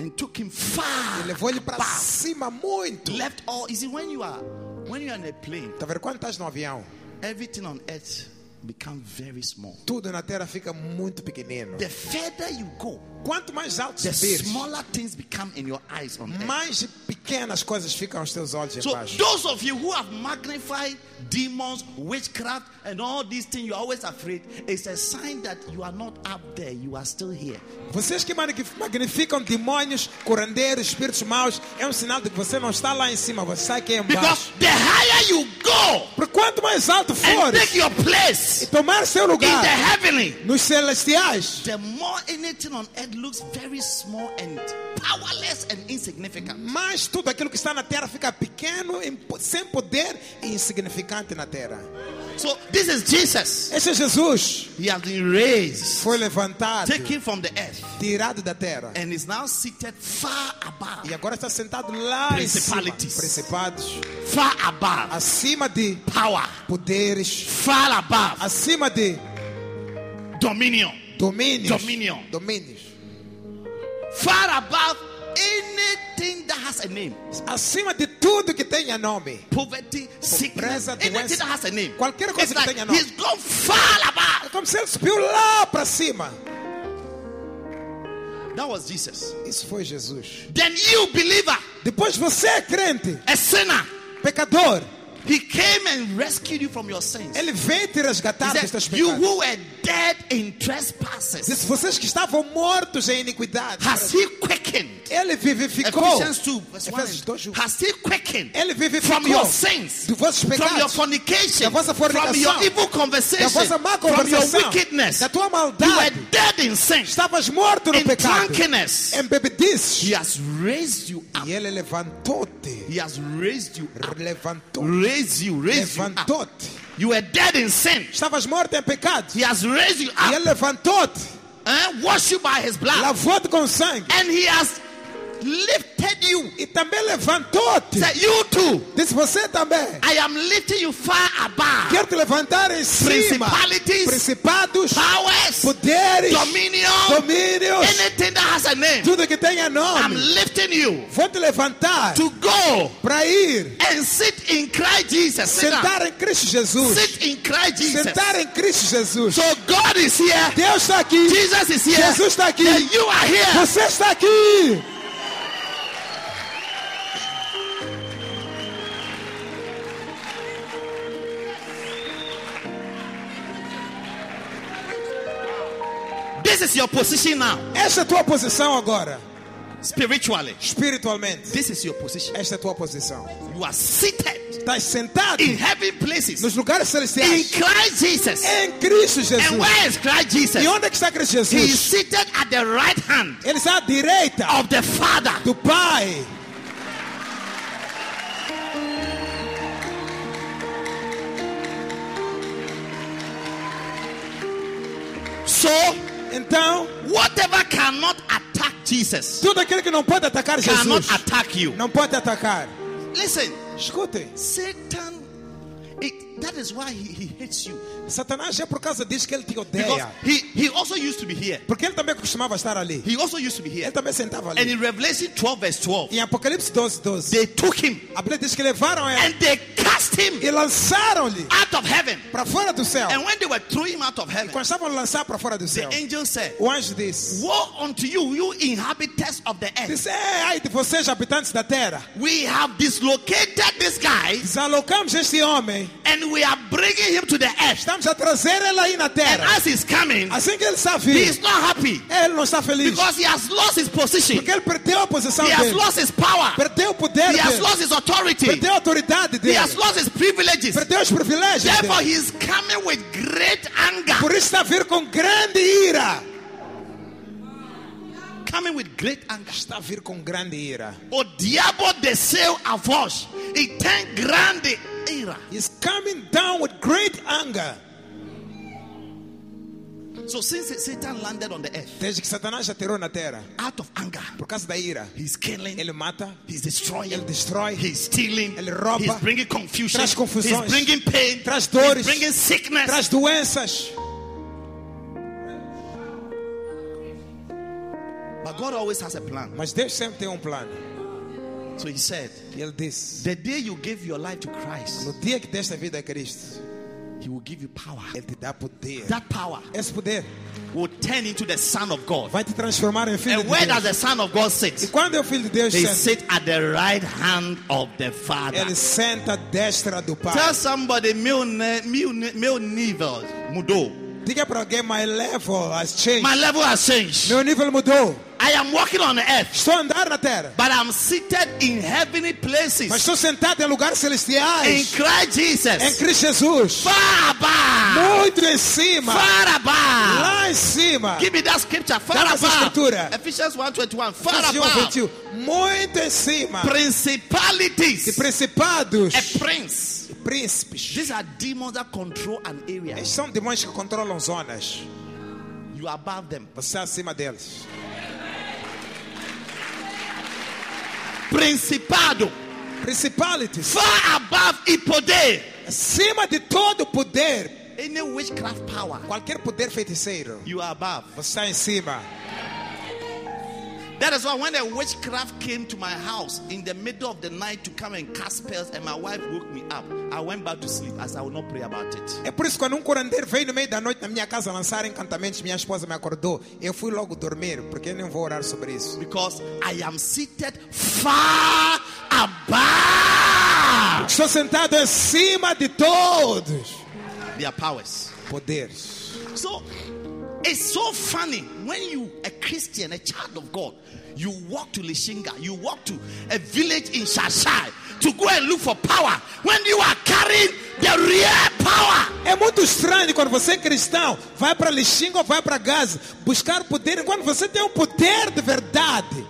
And took him far. E levou ele para cima muito. Left all. You see, when you are when you are in a plane, Tá vendo? Quando estás no avião, everything on earth become very small. tudo na terra fica muito pequenino. The further you go, Quanto mais alto the subires, smaller things become in your eyes on earth. mais pequenas coisas ficam aos teus olhos So embaixo. those of you who have magnified demons, witchcraft, and all these things, you're always afraid. It's a sign that you are not up there. You are still here. Vocês que magni- magnificam demônios, curandeiros, espíritos maus, é um sinal de que você não está lá em cima, você está aqui Because embaixo. the higher you go Porque quanto mais alto and fores take your place e tomar seu in the lugar heavenly, nos celestiais, the more anything on earth looks very small and powerless and insignificant. mais tudo aquilo que está na terra fica pequeno, sem poder e insignificante na terra. So this is Jesus. Esse é Jesus. He has been raised, Foi levantado, taken from the earth, tirado da terra. and is now seated far above, E agora está sentado lá em cima. Principalities. Principados. far above Acima de power, poderes. far above Acima de dominion, domínios. Dominion. Domínios. Far above anything that has a name. Acima de tudo que tenha nome. Poverty, sickness, anything doença. that has a name. Qualquer coisa It's que like tenha nome. he's gone far É above. como se ele subiu lá para cima. That was Jesus. Isso foi Jesus. Then you believer, Depois você é crente, a sinner, pecador. He came and rescued you from your sins. Ele veio te resgatar dos teus said, you pecados. who were dead in trespasses, vocês que estavam mortos em iniquidade. has he quickened? Ele vivificou. Ephesians 2, verse 1. Efésios 2, and- Has he quickened Ele vivificou. from your sins, dos vossos from your pecados. fornication, Da vossa from fornicação. your evil Da conversation, vossa má from your conversação. wickedness? Da tua You were maldade. dead in sin, Estavas morto no in pecado. drunkenness. Em bebedices. He has raised you up. E ele levantou-te. He has raised you. Levantou. Raised you, raised you up. You were dead in sin. Estavas morto em pecado. He has raised you E up ele levantou-te. Eh? and washed you by his blood. Lavou-te com sangue. And he has lifted you. E também levantou-te. Said, You too. Disse você também. I am lifting you far above. Quero te levantar em cima. Principalities, Principados. Powers, Poderes. dominion, Domínios. anything that has a name. Tudo que tenha I'm nome. lifting you Vou te levantar to go para ir. and sit in Christ Jesus. Sentar em Cristo Jesus. Sit in Christ Jesus. Sentar em Cristo Jesus. So God is here. Deus está aqui. Jesus is here. Jesus está aqui. And you are here. Você está aqui. Is your position now, Esta é a tua posição agora. spiritually. Espiritualmente. This is your position. Esta é a tua posição. You are seated Estás sentado in heaven places nos lugares celestiais. in. Christ Jesus. Em Cristo And Jesus. where is Christ Jesus? E onde é que está Cristo Jesus? He is seated at the right hand Ele está à direita of the Father. do Pai. So, Então, whatever cannot attack Jesus tudo aquilo que não pode atacar cannot Jesus attack you. não pode atacar. Listen, Escute, Satan, it, that is why he, he hates you. Satanás é por causa disso que ele te Because odeia. he, he also used to be here. Porque ele também costumava estar ali. He also used to be Ele here. também sentava And in Revelation 12, verse 12, Em Apocalipse 12, 12, they took him a Bíblia diz que levaram ele and they cast him e lançaram-lhe out of heaven. para fora do céu. And when they were throwing him out of heaven, Quando estavam lançar para fora do céu, the angel said, o anjo disse: Woe unto you, you inhabitants of the earth. disse é, ai de vocês, habitantes da terra, We have dislocated this guy desalocamos este homem, and we are bringing him to the earth. estamos a trazer ele aí na And as he's coming, Assim que ele está he is not happy ele não está feliz. because he has lost his position, Porque ele perdeu a posição he has dele, lost his power, perdeu o poder he has lost his authority, perdeu a autoridade he has lost his privileges. perdeu os privilégios Therefore, dele. he is coming with great anger. Por isso está vir com grande ira. Coming with great anger. Está a vir com grande ira. O diabo desceu a voz e tem grande ira. He's coming down with great anger. So since Satan landed on the earth, Desde que Satanás aterrou na terra, out of anger, por causa da ira, he's killing, ele mata, he's destroying, ele destrói, he's stealing, Ele rouba, he's bringing confusion, traz confusões, he's bringing pain, traz dores, he's bringing sickness. traz doenças. But God always has a plan. Mas Deus sempre tem um plano. So he said, E Ele disse: the day you give your life to Christ, No dia que desta vida a Cristo, he will give you power. Ele te dá poder. That power Esse poder will turn into the Son of God. vai te transformar em filho And de where does Deus. the Son of God E sit? quando é o filho de Deus He senta, sit at the right hand of the Father. ele senta à destra do Pai. Tell somebody, meu, ne- meu, ne- meu nível mudou. Diga para alguém: My level has changed. My level has changed. Meu nível mudou. I am walking on earth, Estou a andar na terra. but I'm seated in heavenly Mas places estou sentado em lugares in celestiais. Christ Em Jesus. Cristo Jesus. Far above. Muito em cima. Far above. Lá em cima. Give me that scripture. Far essa above. escritura. Ephesians 1:21. Far above. 21. Muito em cima. De Principalities. principados. A prince. Príncipes. These are demons that control an area. Estes são demônios que controlam zonas. You are above them. Você é acima deles. Principado. Principalities. Far above e poder. Acima de todo poder. Any witchcraft power. Qualquer poder feiticeiro. You are above. Você está em cima. That is why when a witchcraft came to my house in the middle of the night to come and cast spells, and my wife woke me up, I went back to sleep as I will not pray about it. É por isso quando um curandeiro veio no meio da noite na minha casa lançar encantamentos, minha esposa me acordou. Eu fui logo dormir, porque eu não vou orar sobre isso. Because I am seated far above Estou sentado acima de todos. their powers. Poderes. So it's so funny when you, a Christian, a child of God, you walk to Lishinga, you walk to a village in Shashai to go and look for power when you are carrying the real power. É muito estranho quando você é cristão, vai para Lixinga ou vai para Gaza buscar poder, enquanto você tem um poder de verdade.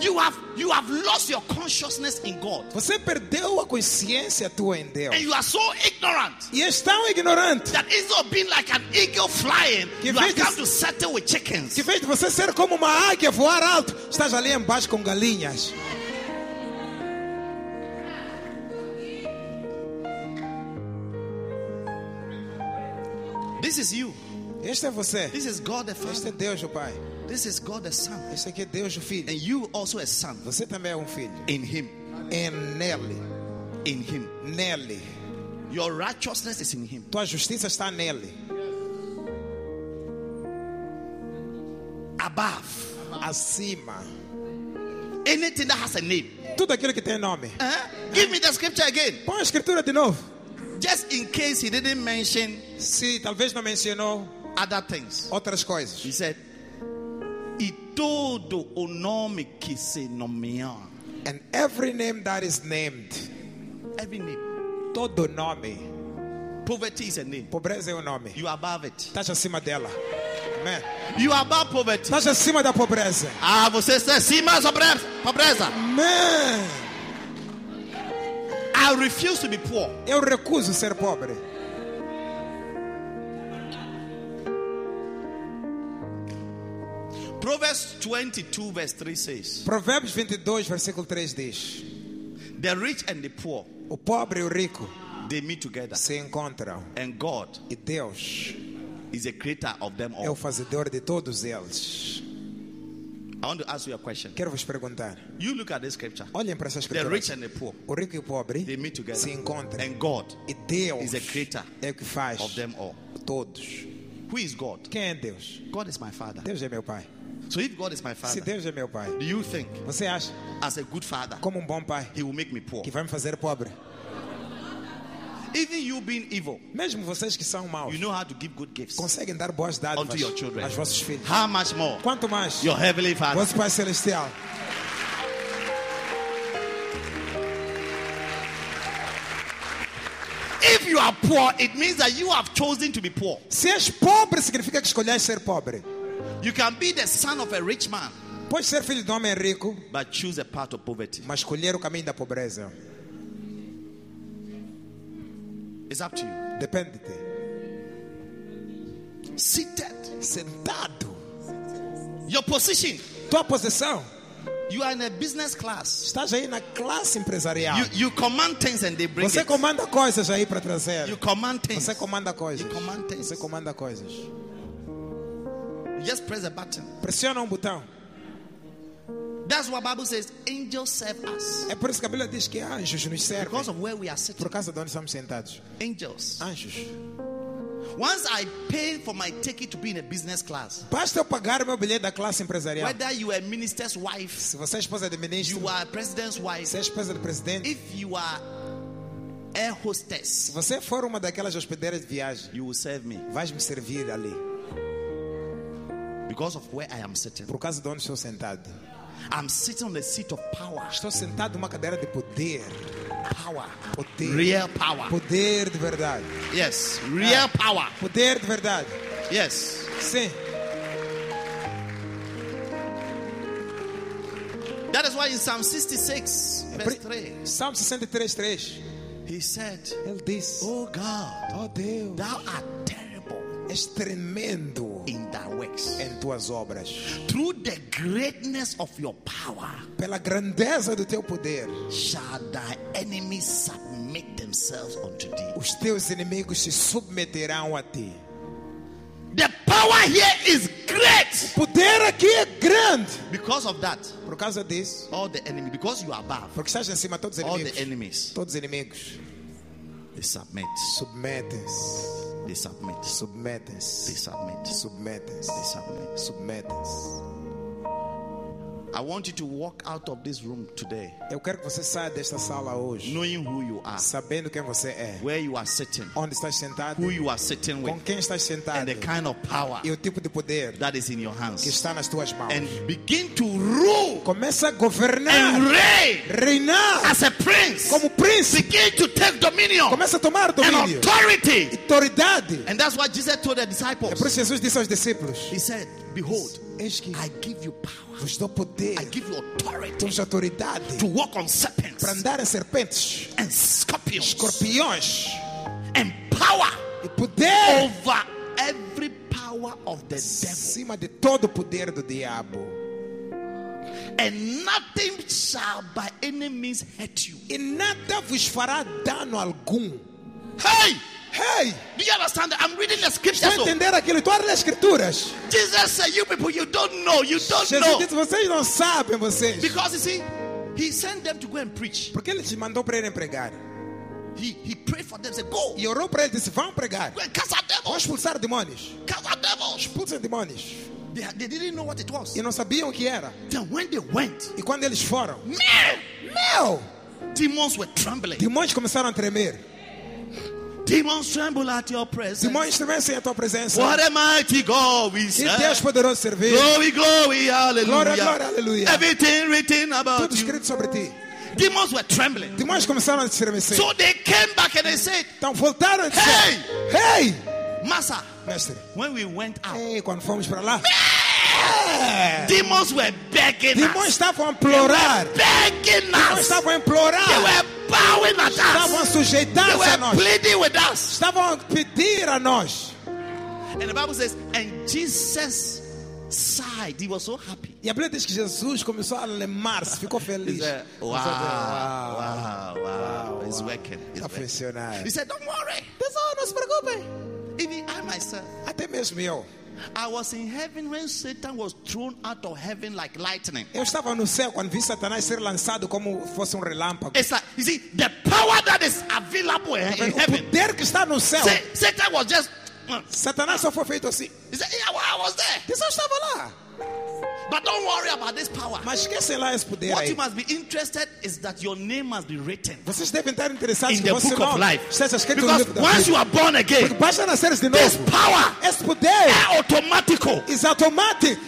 You have you have lost your consciousness in God. Você perdeu a consciência tua em Deus. And you are so ignorant E és tão ignorante that instead of being like an eagle flying, Que you have come to settle with chickens. que, em vez de você ser como uma águia, voar alto, estás ali embaixo com galinhas. This is you. Este é você. This is God the Este é Father. Deus o Pai. This is God the Son. Este aqui é Deus o Filho. And you also a son Você também é um filho. in Him. É nele. In Him. Nele. Your righteousness is in Him. Tua justiça está nele. Above Acima. anything that has a name. Tudo aquilo que tem nome. Huh? Give me the scripture again. Põe a escritura de novo. Just in case He didn't mention Se talvez não mencionou other things. outras coisas. He said, E todo o nome que se nomear. And every name that is named, Every name. todo nome, Poverty is a name. pobreza é um nome. You are above it. Estás acima dela. Amém. You are above poverty. Estás acima da pobreza. Ah, você está acima da pobre- pobreza. Amém. I refuse to be poor. Eu recuso ser pobre. Proverbs 22, verse 3 says, Provérbios 22, versículo 3 diz: The rich and the poor, O pobre e o rico they meet together. se encontram. And God E Deus is the creator of them é o all. fazedor de todos eles. I want to ask you a question. Quero vos perguntar. You look at this scripture. Olhem para essa The rich escritura. and the poor, O rico e o pobre they meet together. se encontram. And God E Deus is the creator é o que faz of them all. todos. Who is God? Quem é Deus? God is my father. Deus é meu pai. So if God is my Se father, Deus é meu pai, do you think, você acha, as a good father, como um bom pai, he will make me poor? que vai me fazer pobre? Even you being evil, Mesmo vocês que são maus, you know how to give good gifts conseguem dar boas dádivas unto your children. aos vossos filhos. How much more? Quanto mais? Your heavenly father. Vosso Pai Celestial. If you are poor, it means that you have chosen to be poor. Se és pobre, significa que escolheste ser pobre. You can be the son of a rich man, Pode ser filho de um homem rico, but choose a part of poverty. mas escolher o caminho da pobreza. It's up to you. Depende de ti. Seated. Sentado. Your position. Tua posição. You are in a business class. Estás aí na classe empresarial. You, you command things and they bring Você it. comanda coisas aí para trazer. You command things. Você comanda coisas. You command things. Você comanda coisas. You just press a button. Pressiona um botão. That's what Bible says. Angels serve us. É por isso que a Bíblia diz que anjos nos servem. Because of where we are sitting. Por causa de onde estamos sentados. Angels. Anjos. Once I pay for my ticket to be in a business class, Basta eu pagar meu bilhete da classe empresarial. whether you are minister's wife, Se você é esposa de ministro, you are president's wife, se é esposa do presidente, if you are air se hostess, você for uma daquelas hospedeiras de viagem, you will serve me vais me servir ali. Because of where I am sitting. Por causa de onde estou sentado. I'm sitting on a seat of power. Estou sentado numa cadeira de poder. Power. Poder. Real power. Poder de verdade. Yes. Real power. Poder de verdade. Yes. Sim. That is why in Psalm 66, É verse por- 3, Salmo 63, 3. he said, Ele disse: Oh God, Oh Deus, thou art és tremendo in thy works. em tuas obras. Through the greatness of your power Pela grandeza do teu poder, shall thy enemies submit themselves unto thee. os teus inimigos se submeterão a ti. The power here is great. Poder aqui é grande. Because of that, Por causa disso, all the enemy, because you are above, porque estás em cima de todos os all the inimigos. enemies, Todos os inimigos they submit. submetem-se, They submit. They submetem-se, submit. submetem-se, They submit. submetem-se. Eu quero que você saia desta sala hoje, knowing who you are, sabendo quem você é, where you are sitting, onde estás sentado, who you are sitting with, com quem estás and sentado the kind of power e o tipo de poder that is in your que hands. está nas tuas mãos. And begin to rule Começa a governar, and reign reinar as a prince. como príncipe. Begin to take dominion Começa a tomar and domínio, authority. autoridade. And that's what Jesus told the É disciples. por isso Jesus disse aos discípulos: He said, Behold, que I give you power, vos dou poder, I give you authority autoridade to walk on serpents para andar em serpentes, and scorpions escorpiões and power e poder over every power of the devil. acima de todo o poder do diabo. And nothing shall by any means hurt you. E nada vos fará dano algum. Hey! Hey, Do you understand that? I'm reading the scripture. estou a So entender aquilo. Tu as escrituras. Jesus said, You people, you don't know, you don't Jesus know. disse: vocês não sabem, vocês. Because you see, he sent them to go and preach. Porque ele te mandou para irem pregar. He, he prayed for them, said, Go, E orou para eles disse: vão pregar. go and cast out Vão devils. expulsar demônios. Cast out devils. Expulsem demônios. They, they didn't know what it was. E não sabiam o que era. Then when they went, E quando eles foram, man, meu, demons were trembling. demônios começaram a tremer. Demons tremble at your presence. Demônios tremessem à tua presença. What a mighty God we Que Deus serve. poderoso servir. Glory, glory, Glória, glória, hallelujah. aleluia. Everything written about Tudo you. escrito sobre ti. Demons were trembling. Demônios começaram a estremecer. So they came back and they said, Então voltaram e disseram: Hey, Master, mestre. when we went out, Ei, quando fomos para lá, demons were begging demônios us. estavam a implorar. Demônios estavam a They implorar. were bowing at Estavam a us. They a were nós. pleading with us. Estavam a pedir a nós. And the Bible says, and Jesus sighed. He was so happy. E a Bíblia diz que Jesus começou a lemar-se, ficou feliz. said, wow, wow, wow, It's working. It's working. funcionar. He said, don't worry. Pessoal, não se preocupem. Even I myself, Até mesmo eu. I was in heaven when Satan was thrown out of heaven like lightning. Eu estava no céu quando vi Satanás ser lançado como fosse um relâmpago. It's like, you see, the power that is available in in O heaven. poder que está no céu. Sa- Satan was just, Satanás só foi feito assim. he said, yeah, well, I was there. Deus estava lá. But don't worry about this power. Mas esquecem lá esse poder What aí. you must be interested is that your name must be written Vocês devem estar interessados in que the você book of life. escrito no Because livro da once vida. you are born again, Basta de this power Esse poder is automatical. é automático.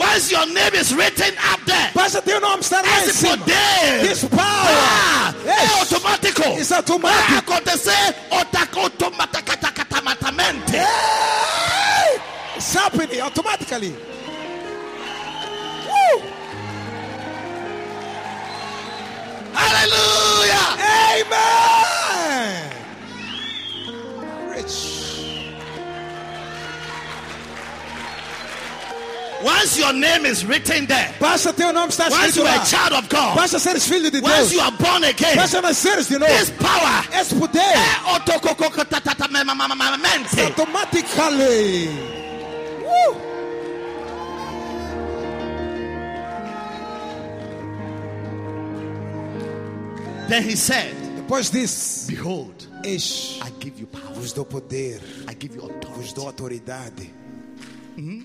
Once your name is written up there, Basta teu nome estar lá em esse cima. poder This power ah, é Yes. automático. is Vai automático. acontecer automaticamente. Hey! It's happening automatically. Woo! Hallelujah. Amen. Once your name is written there, Basta teu nome estar once you are a child of God, Basta seres filho de once you are born again, Basta nasceres de novo. this power Esse poder eh, autocococotatatatamamamamente, automatically. Then he said, Depois disse: Behold, Eis, I give you power, vos dou poder, I give you vos authority. dou autoridade. Hmm?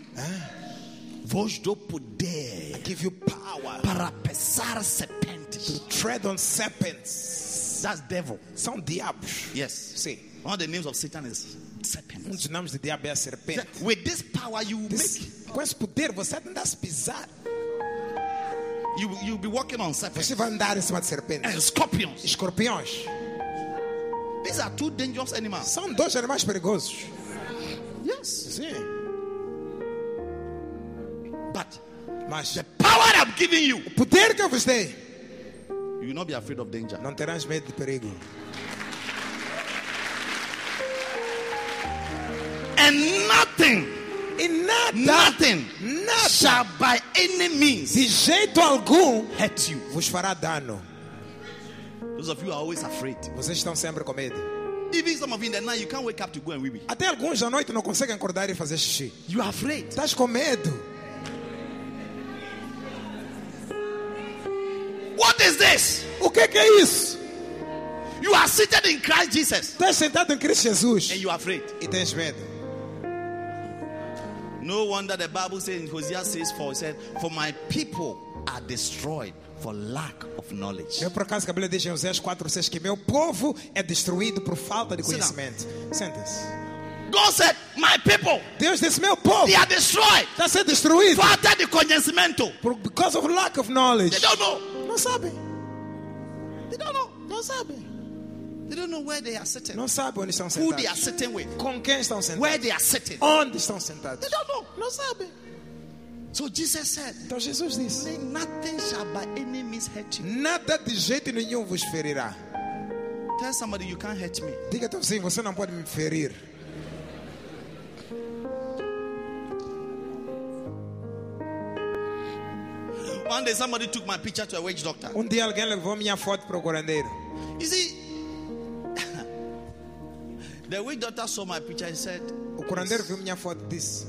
Vos dou poder Give you power para pesar serpentes. to tread on serpents. That's devil. São diabos. Yes. Sim. One of the names of Satan is Um serpent. dos nomes de diabo é a serpente. With this power, you will make Com esse poder você não dá pisar. you you'll be walking on serpents Você vai andar em cima de and scorpions. Escorpiões. These are two dangerous animals. São dois animais perigosos. Yes. Sim. But Mas the power I'm giving you, o poder que eu vos dei, you will not be afraid of danger. não terás medo de perigo. And nothing, E nada, nothing nada, shall by any means de jeito algum, hurt you. vos fará dano. Those of you are always afraid. Vocês estão sempre com medo. Even some of you in the night, you can't wake up to go and wee wee. Até alguns à noite não conseguem acordar e fazer xixi. You are afraid. Estás com medo. What is this? O que, que é isso? You are seated in Christ Jesus Estás sentado em Cristo Jesus and you are afraid. e tens medo. No wonder the Bible says in Hosea says 4, it said, For my people are destroyed for lack of knowledge. Eu por acaso que a Bíblia diz em Oséias 4, 6 que meu povo é destruído por falta de conhecimento. Senta-se. God said, My people, Deus disse: Meu povo they are destroyed está a ser destruído falta de conhecimento. por, because of lack of knowledge. They don't know. Não sabem. They don't know. Não sabem. They don't know where they are sitting, Não sabem onde estão who they are sentados. sitting with, Com quem estão where sentados. they are sitting. Onde estão sentados. They don't know. Não sabem. So Jesus said, Então Jesus disse: Nothing shall by any means hurt you. Nada de jeito nenhum vos ferirá. Tell somebody you can't hurt me. Diga teu sim, você não pode me ferir. One day somebody took my picture to a witch doctor. Um dia alguém levou minha foto para o curandeiro. You see, the witch doctor saw my picture and said, O curandeiro viu minha foto e disse: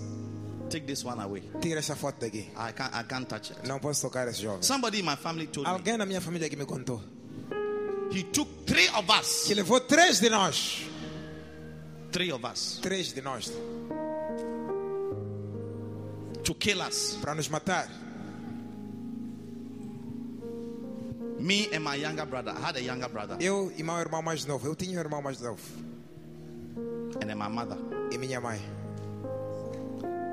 Take this one away. Tira essa foto daqui. I can't, I can't touch it. Não posso tocar esse jovem. Somebody in my family told me Alguém na minha família que me contou he took three of us, que levou três de nós, three of us, três de nós, to kill us. para nos matar. Me and my younger brother. I had a younger brother, Eu e meu irmão mais novo. Eu tinha um irmão mais novo and then my mother. e minha mãe.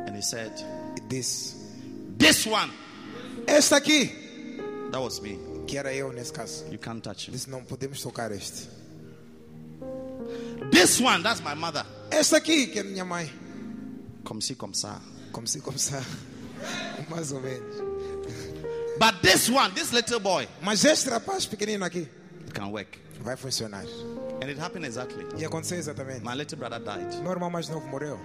And he said, disse: This one, Este aqui, that was me. que era eu nesse caso, You can't touch him. disse: Não podemos tocar este. This one, that's my mother. Este aqui, que é minha mãe. Come see, come sir. Como se começar. Mais ou menos. But this one, this little boy, Mas este rapaz pequenino aqui can work. vai funcionar. And it happened exactly. E aconteceu exatamente. My little brother died, Meu irmão mais novo morreu.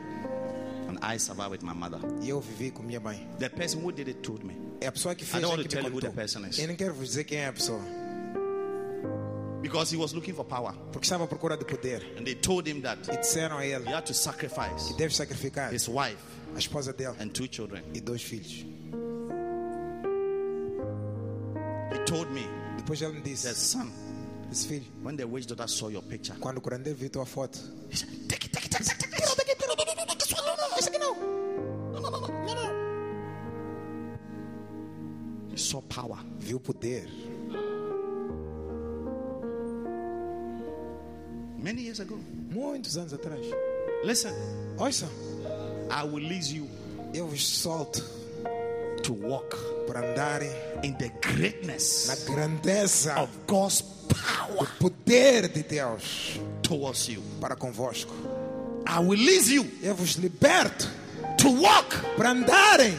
and I survived with my mother. E eu vivi com minha mãe. The person who did it told me. É a pessoa que I fez don't é want to que me tell you who contou. the person is. Eu não quero vos dizer quem é a pessoa. Because he was looking for power. Porque estava à procura de poder. And they told him that E disseram a he ele had to sacrifice que deve sacrificar his wife a esposa dele and two children. e dois filhos. Depois ele me disse: son, Esse filho, when the witch doctor saw your picture, quando o curandeiro viu tua foto, he said, take it, take it, take it, take it. Aqui não. Não, não, não, não, não, não. He saw power. viu poder. Many years ago. Muitos anos atrás. Listen, Ouça, I will lead you eu vos solto to walk para andarem in the greatness na grandeza, of God's power poder de Deus towards you. para convosco. I will lead you Eu vos liberto to walk para andarem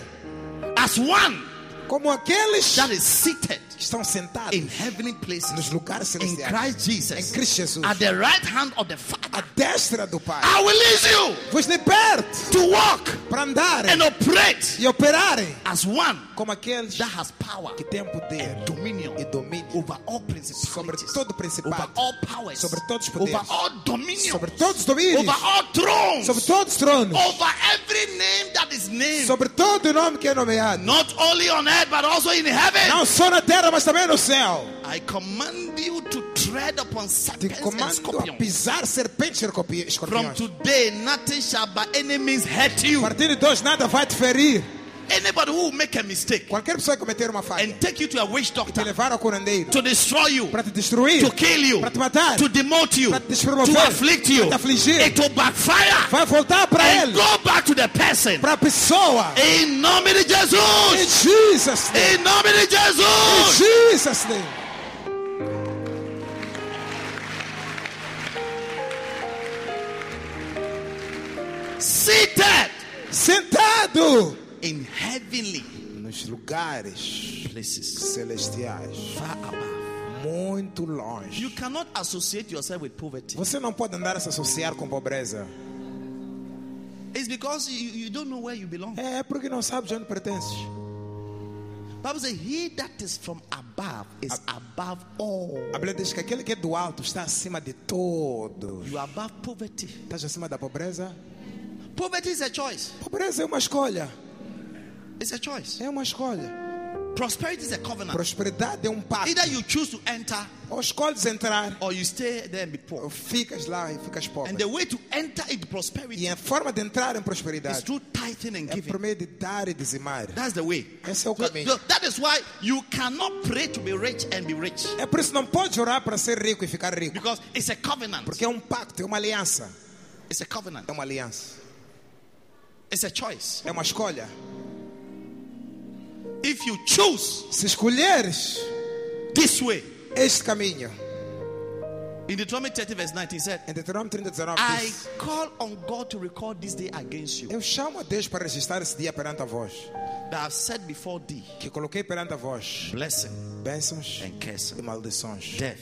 as one como aqueles that is seated que estão sentados in heavenly places nos lugares in celestiais. Christ Jesus Em Cristo Jesus. at the right hand of the A destra do Pai. I will lead you Vos liberte to walk para andarem and operate e operarem as one como aqueles that has power que têm poder and dominion e domínio over all sobre principalities, todo over principado, all powers, sobre todos os over poderes, all dominion, sobre todos os domínios, over all thrones, sobre todos os tronos, over every name that is named, sobre todo nome que é nomeado. not only on earth but also in heaven. Não só na terra, mas também no céu. I command you to tread upon serpents and scorpions. pisar serpentes escorpi- From today, nothing shall by any means hurt A you. partir de hoje, nada vai te ferir. Anybody who will make a mistake Qualquer pessoa que cometer uma falha and take you to a witch te doctor levar ao curandeiro to destroy you, para te destruir, to kill you, para te matar, to demote you, para te despromover, to afflict you, para te afligir, it will backfire vai voltar para and ele, go back to the person. para a pessoa. Em nome de Jesus! In Jesus' name. Em nome de Jesus! In Jesus' name. Seated Sentado in heavenly nos lugares places, celestiais, far above. muito longe. You cannot associate yourself with poverty. Você não pode andar a se associar com pobreza. It's because you, you don't know where you belong. É porque não sabes onde pertences. Bible says, He that is from above is above all. A Bíblia diz que aquele que é do alto está acima de todos. You are above poverty. Estás acima da pobreza? Poverty is a choice. Pobreza é uma escolha. It's a choice. É uma escolha. Prosperity is a covenant. Prosperidade é um pacto. Either you choose to enter Ou escolhes entrar, or you stay there and be ou poor. ficas lá e ficas pobre. And the way to enter into E prosperity a forma de entrar em is prosperidade through tithing and é giving. por meio de dar e dizimar. That's the way. Esse é o So- caminho. so that is why you cannot pray to be rich and be rich. É por isso não podes orar para ser rico e ficar rico. Because it's a covenant. Porque é um pacto, é uma aliança. It's a covenant. É uma aliança. It's a choice. É uma escolha. If you choose Se escolheres this way, este caminho, in Deuteronomy 30, verse 19, he said, em Deuteronômio 30, 19 I call on God to record this day against you, Eu chamo a Deus para registrar esse dia perante a vós, that I've said before thee que coloquei perante a vós blessing bênçãos and cursing, e maldições, death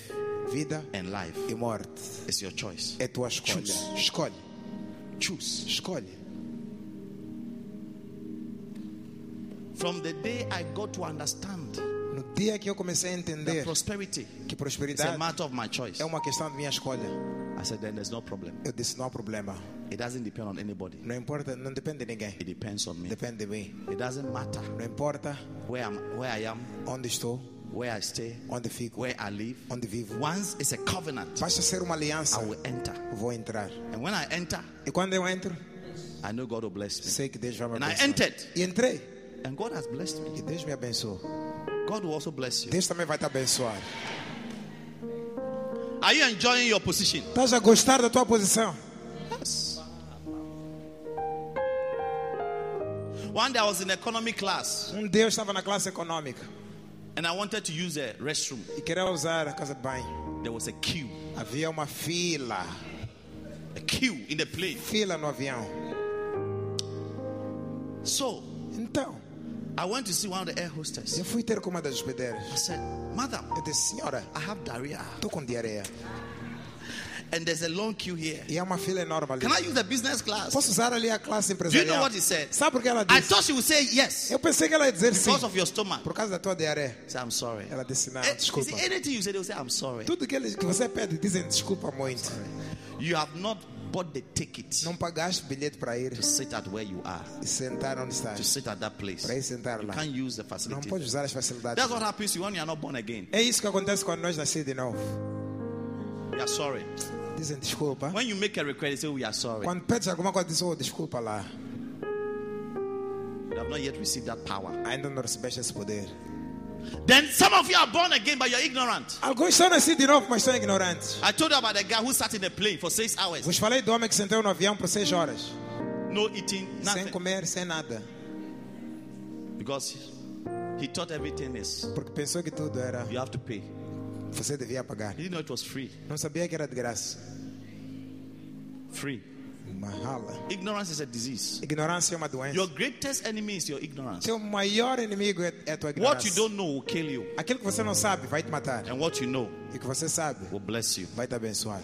vida and life. e morte. It's your choice. É tua escolha. Choose. Escolhe, Choose. escolhe. From the day I got to understand No dia que eu comecei a entender prosperity que is a prosperidade matter of my choice, é uma questão de minha escolha, I said, then there's no problem. eu disse: não há problema. It doesn't depend on anybody, Não importa, não depende de ninguém. it depends on me. Depende de mim. It doesn't matter Não importa where, I'm, where I am, onde estou, where I stay, onde fico, where I live. onde vivo. Once it's a covenant, Basta ser uma aliança, I will enter. vou entrar. And when I enter, E quando eu entro, I know God will bless me. sei que Deus vai me And I abençoar. entered, E entrei, and God has blessed me. e Deus me abençoou. God will also bless you. Deus também vai te abençoar. Are you enjoying your position? Estás a gostar da tua posição? Yes. One day I was in economy class Um Deus estava na classe econômica and I wanted to use a restroom. e queria usar a casa de banho. There was a queue, Havia uma fila, a queue in the plane. fila no avião. So Então, I went to see one of the air hostess. eu fui ter com uma das hospedeiras. I said, Madam, Eu disse, senhora, I have diarrhea estou com diarreia. and there's a long queue here. E há uma fila enorme ali. Can I use the business class? Posso usar ali a classe Do you know empresarial? what he said? Sabe por que ela I disse? thought she would say yes Eu pensei que ela ia dizer sim. because of your stomach. Por causa da tua diarreia. I said, I'm sorry. Ela disse, não, Eh, desculpa. anything you say, they'll say, I'm sorry. Tudo que, eles, que você pede, dizem desculpa muito. You have not bought the ticket Não pagaste bilhete para ir to sit at where you are, sentar onde to estás. sit at that place. Para ir sentar You lá. can't use the Não facility. pode usar as facilidades. That's what happens to you when you are not born again. É isso que acontece quando nós nascemos de novo. We are sorry. Dizem desculpa. When you make a request, they say, We are sorry. Quando pedes alguma coisa, dizem oh, desculpa lá. You have not yet received that power. Ainda não recebeste esse poder. Then some of you are born again, but you're ignorant. Alguns são nascidos de novo, mas são ignorantes. I told you about the guy who sat in the plane for six hours, Vos falei do homem que sentou no avião por seis horas. no eating, Sem nothing. comer, sem nada. Because he thought everything is, Porque pensou que tudo era. you have to pay. Você devia pagar. He didn't know it was free. Não sabia que era de graça. Free. Mahala. Ignorance is a disease. Ignorância é uma doença. Your greatest enemy is your ignorance. Seu maior inimigo é, é a tua What ignorância. you don't know will kill you, Aquilo que você não sabe vai te matar. and what you know E que você sabe will bless you. vai te abençoar.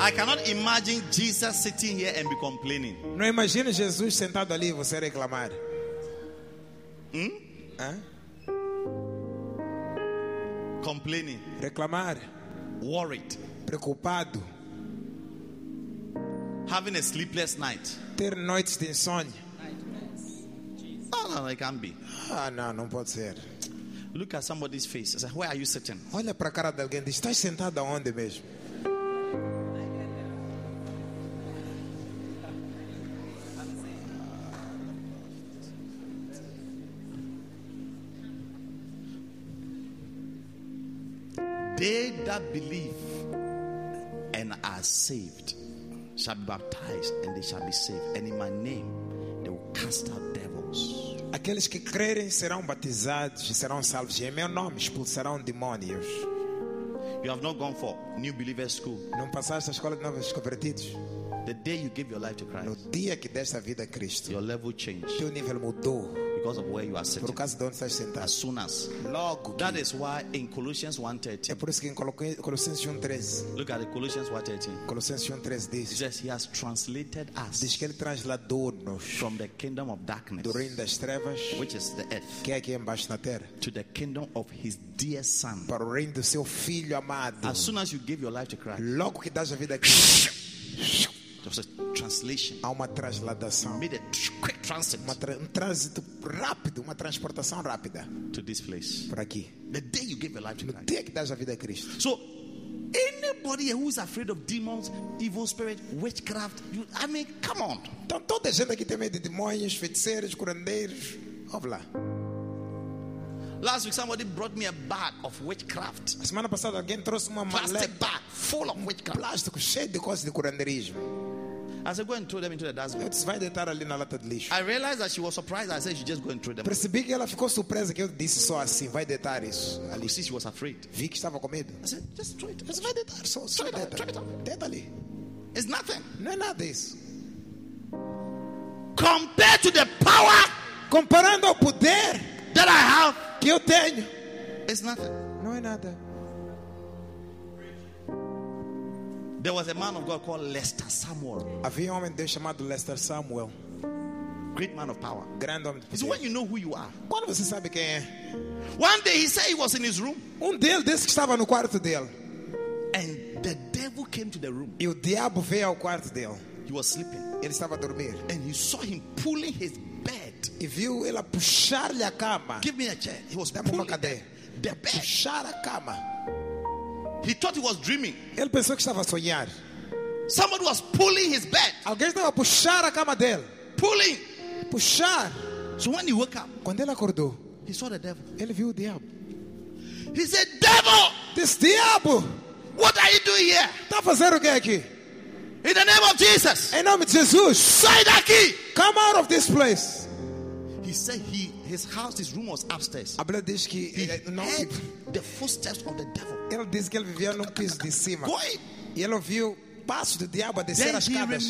I cannot imagine Jesus sitting here and be complaining. Não imagine Jesus sentado ali e você reclamar. Hã? Complaining, Reclamar, worried, preocupado, having a sleepless night. ter noites de insônia. It can't be. Ah, não, não pode ser. Look at somebody's face. Say, Where are you sitting? Olha para a cara de alguém diz: Estás sentado aonde mesmo? They that believe and are saved shall be baptized and they shall be saved. And in my name they will cast out devils. Aqueles que crerem serão batizados e serão salvos. E em meu nome expulsarão demônios. You have not gone for new believer school. Não passaste a escola de novos convertidos? The day you give your life to No Christ, dia que deste a vida a Cristo, your level changed teu nível mudou because of where you are por sitting. causa de onde estás sentado. As soon as Logo, that is why in Colossians é 1:13, por isso que em Colossenses 1,13, look at the Colossians 1:13. Colossenses 1,13 It diz, says he has translated diz us que Ele transladou-nos from the kingdom of darkness, do reino das trevas, which is the earth, que é aqui embaixo na terra, to the kingdom of his dear son. para o reino do seu Filho amado. As soon as you give your life to Christ, Logo que dás a vida a Cristo. Há uma transladação, Made a tra- um trânsito rápido, uma transportação rápida to this place. por aqui. The day you give your life to No Christ. dia que dás a vida a Cristo. So, anybody who is afraid of demons, evil spirit, witchcraft, you, I mean, come on. Então toda a gente aqui tem medo de demônios, feiticeiros, curandeiros. Ouve lá. Last week, somebody brought me a bag of witchcraft, A semana passada alguém trouxe uma plastic maleta bag full of witchcraft. plástico cheia de coisas de curandeirismo. I said, go and throw them into the dustbin. Eu disse, vai deitar ali na lata de lixo. I realized that she was surprised. I said, you just go and throw them. Percebi que ela ficou surpresa que eu disse só assim, vai deitar isso ali. See, she was afraid. Vi que estava com medo. I said, just throw it. Eu disse, vai deitar, só, só Throw it out, deita. throw it out. Deita ali. It's nothing. Não é nada isso. Compared to the power Comparando ao poder that I have, que eu tenho, it's nothing. não é nada. There was a man of God called Lester Samuel, Havia um homem de Deus chamado Lester Samuel, great man of power. grande homem de said, when poder. you know who you are. Quando você sabe quem é? One day he said he was in his room Um deles disse que estava no quarto dele. and the devil came to the room. E o diabo veio ao quarto dele. He was sleeping Ele estava a dormir. and he saw him pulling his bed. E viu ele a puxar-lhe a cama. Give me a chair. He was pulling cadeira. the bed. Puxar a cama. He thought he was dreaming. Ele pensou que estava a sonhar. Somebody was pulling his bed. Alguém estava a puxar a cama dele. Pulling. Puxar. So when he woke up, Quando ele acordou, he saw the devil. ele viu o diabo. He said, Devil, Disse: Diabo, what are you doing here? a fazer o que aqui? In the name of Jesus. Em nome de Jesus, Sai daqui. come out of this place. He said he his house, his room was upstairs. A Bíblia diz que ele, não, the footsteps of the devil ele disse que ele vivia num piso de cima. going. E ele ouviu passos do diabo a descer Then as escadas,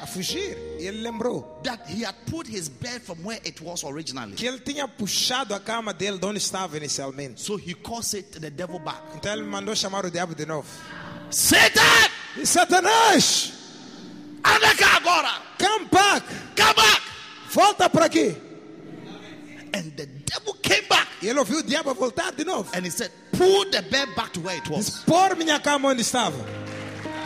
a fugir. E ele lembrou that he had put his bed from where it was originally. que ele tinha puxado a cama dele de onde estava inicialmente. So he Satan, the devil back. Então ele mandou chamar o diabo de novo. Satan, E Satanás, anda cá agora. come back, Come back. volta para aqui. And the devil came back E ele ouviu o diabo voltar de novo. and he said, pull the bed back to where it was. Pôr minha cama onde estava.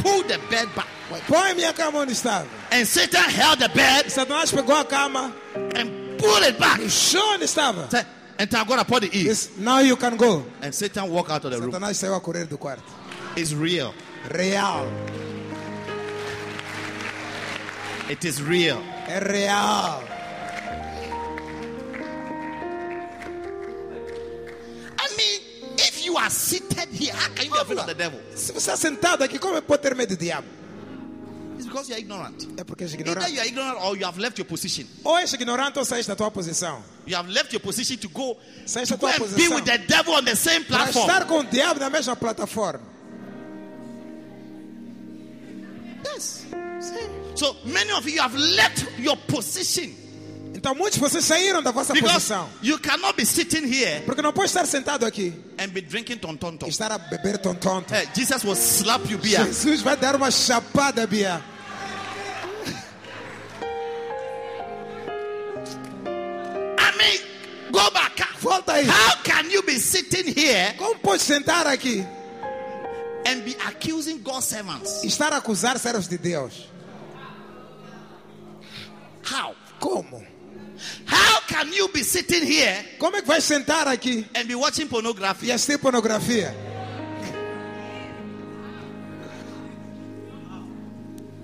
Pull the bed back. Põe minha cama onde estava. And Satan held the bed Satanás pegou a cama, and pulled it back. puxou onde estava. Said, and agora pode ir. Disse, now you can go. And Satan walked out of the room. Satanás saiu a correr do quarto. It's real. Real. It is real. É real. Are seated here, how can you be afraid of the devil? Se você está sentado aqui, como pode ter medo do diabo? It's because you are ignorant. É porque és Either ignorante. you are ignorant or you have left your position. Ou és ignorante ou saíste da tua posição. You have left your position to go, Saíste to go tua and be posição. with the devil on the same Para platform. estar com o diabo na mesma plataforma. Yes. So many of you have left your position Então muitos de vocês saíram da vossa because posição. you cannot be sitting here Porque não pode estar sentado aqui and be drinking tontonto. e estar a beber tontonto. Hey, Jesus will slap you, beer. Jesus vai dar uma chapada. I mean, go back. Volta aí. How can you be sitting here Como pode sentar aqui and be accusing God's servants? estar a acusar servos de Deus? How? Como? How can you be sitting here Como é que vai sentar aqui and be watching pornography? e assistir pornografia?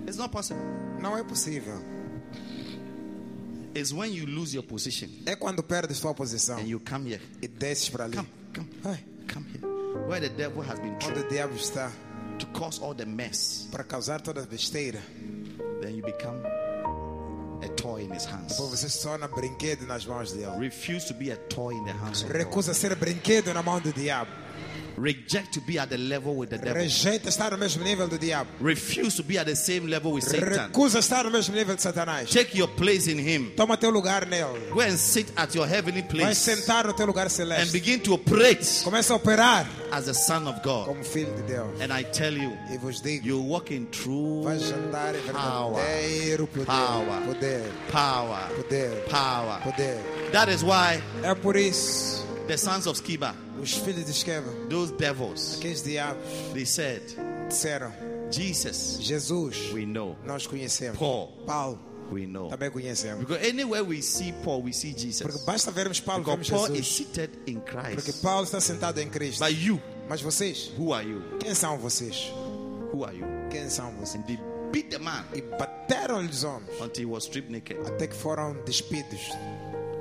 It's not possible. Não é possível. It's when you lose your position É quando perdes tua posição and you come here. e desces para ali. Come, come, Ai, come here. Where the devil has been onde o diabo está to cause all the mess. para causar toda a besteira. Then you become a toy in his hands. Você se torna brinquedo nas mãos dele. Refuse to be a toy in the hands of God. Recusa ser brinquedo na mão do diabo. Reject to be at the level with the devil. Rejeita estar no mesmo nível do diabo. Refuse to be at the same level with Satan. Recusa estar no mesmo nível de Satanás. Take your place in him. Toma teu lugar nele. Go and sit at your heavenly place. Vai sentar no teu lugar and begin to operate Começa a operar as the Son of God. como filho de Deus. And I tell you, E vos digo, you walk in true vais andar em Power. verdadeiro poder. Power. Poder, power. poder, Power. poder. That is why É por isso, the sons of Sceva, os filhos de Esquema, those devils, aqueles diabos, they said, disseram, Jesus, Jesus, we know. nós conhecemos. Paul, Paulo, we know. também conhecemos. Because anywhere we see Paul, we see Porque Jesus. basta vermos Paulo, Because vemos Paul is Jesus. seated in Porque Christ. Paulo está sentado em Cristo. But you, Mas vocês, who are you? quem são vocês? Who are you? Quem são vocês? And they beat the man E bateram-lhe os homens until he was stripped naked. até que foram despidos.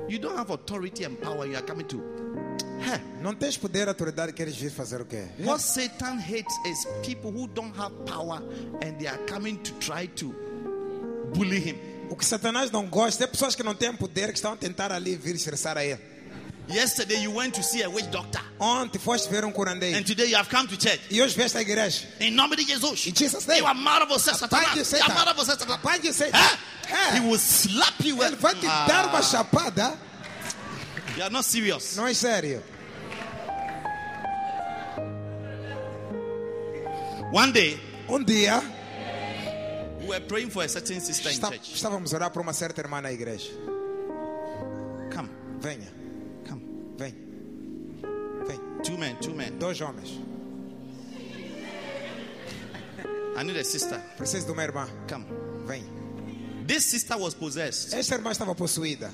You don't have authority and power. You are coming to. Hey, Não tens poder, autoridade, queres vir fazer o quê? what Satan hates is people who don't have power and they are coming to try to bully him. O que Satanás não gosta é pessoas que não têm poder, que estão a tentar ali vir estressar a ele. Yesterday you went to see a witch doctor, Ontem foste ver um curandeiro and today you have come to church. e hoje veste a igreja. Em nome de Jesus. In Jesus' name. Mad of você, Satanás. Mad of você, Satanás. Satan. É. He will slap you. Ele vai te dar uma Ah, chapada. You are not serious. Não é sério. One day Um dia we were praying for a certain sister in está- church. estávamos a orar por uma certa irmã na igreja. Come, Venha. Vem, vem. Two men, two men. Dois homens. I need a sister. Preciso de uma irmã. Come. Vem. This sister was possessed, Esta irmã estava possuída.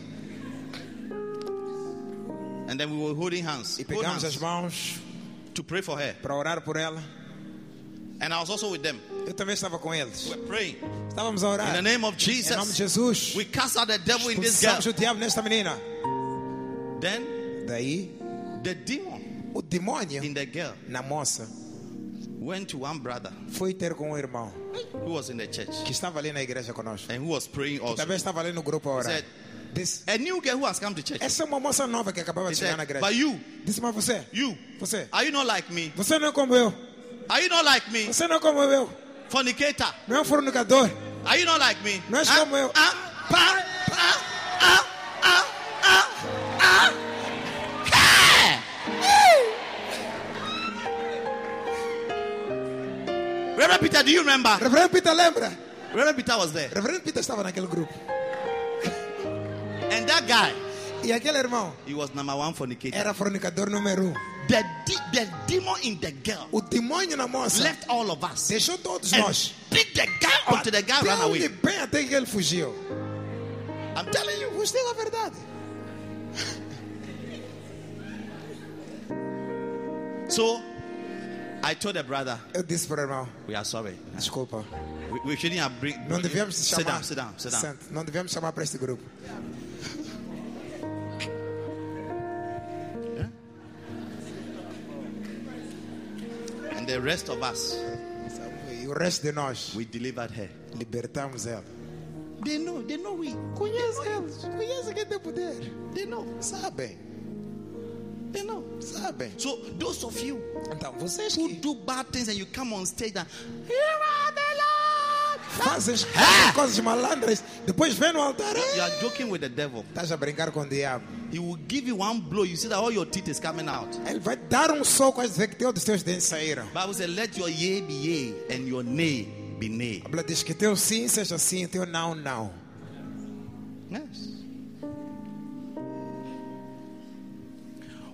and then we were holding hands, E pegamos hands as mãos to pray for her. para orar por ela. And I was also with them. Eu também estava com eles. We were praying Estávamos a orar. in the name of Em nome de Jesus. Jesus. We cast out the devil in this girl. O diabo nesta menina. Then Daí, the demon o demônio in the girl na moça went to one brother foi ter com um irmão who was in the church que estava ali na igreja conosco. and who was praying also. Também estava ali no grupo a orar. Said, Disse, A new girl who has come to church. essa é uma moça nova que acabava de chegar na igreja. but you, Disse, mas você, you, você, are you not like me? você não é como eu. Are you not like me? Você não é como eu. Fornicator. Não é um fornicador. Are you not like me? Não Ah, como eu. ah, Reverend Peter, do you remember? Reverend Peter lembra? Reverend Peter was there. Reverend Peter estava naquele grupo. And that guy, E aquele irmão he was number one fornicator. era fornicador número um. The, de- the demon in the girl O demônio na moça left all of us deixou todos and nós. beat the guy until the guy ran away. bem até que ele fugiu. I'm telling you. Vos digo a verdade. So I told the brother, Eu disse para o irmão, we are sorry. desculpa, We, we shouldn't have bring. não devíamos te sit chamar. down, sit down, sit down. Sente, não devíamos chamar para este grupo. And the rest of us, e o resto de nós we delivered her. libertamos ela. They know, they know we. Conhece eles, conhece quem tem poder. They know, Sabem, they know. sabem. So those of you Então, vocês who que do bad things and you come on stage and you are the Lord. fazem Ah! coisas malandras, depois vem no altar. You are joking with the devil. Estás a brincar com o diabo. He will give you one blow. You see that all your teeth is coming out. Ele vai dar um soco a dizer que todos os teus dentes saíram. Bible says, "Let your yea be yea and your nay be nay." A Bíblia diz que teu sim seja sim, teu não, não. Yes.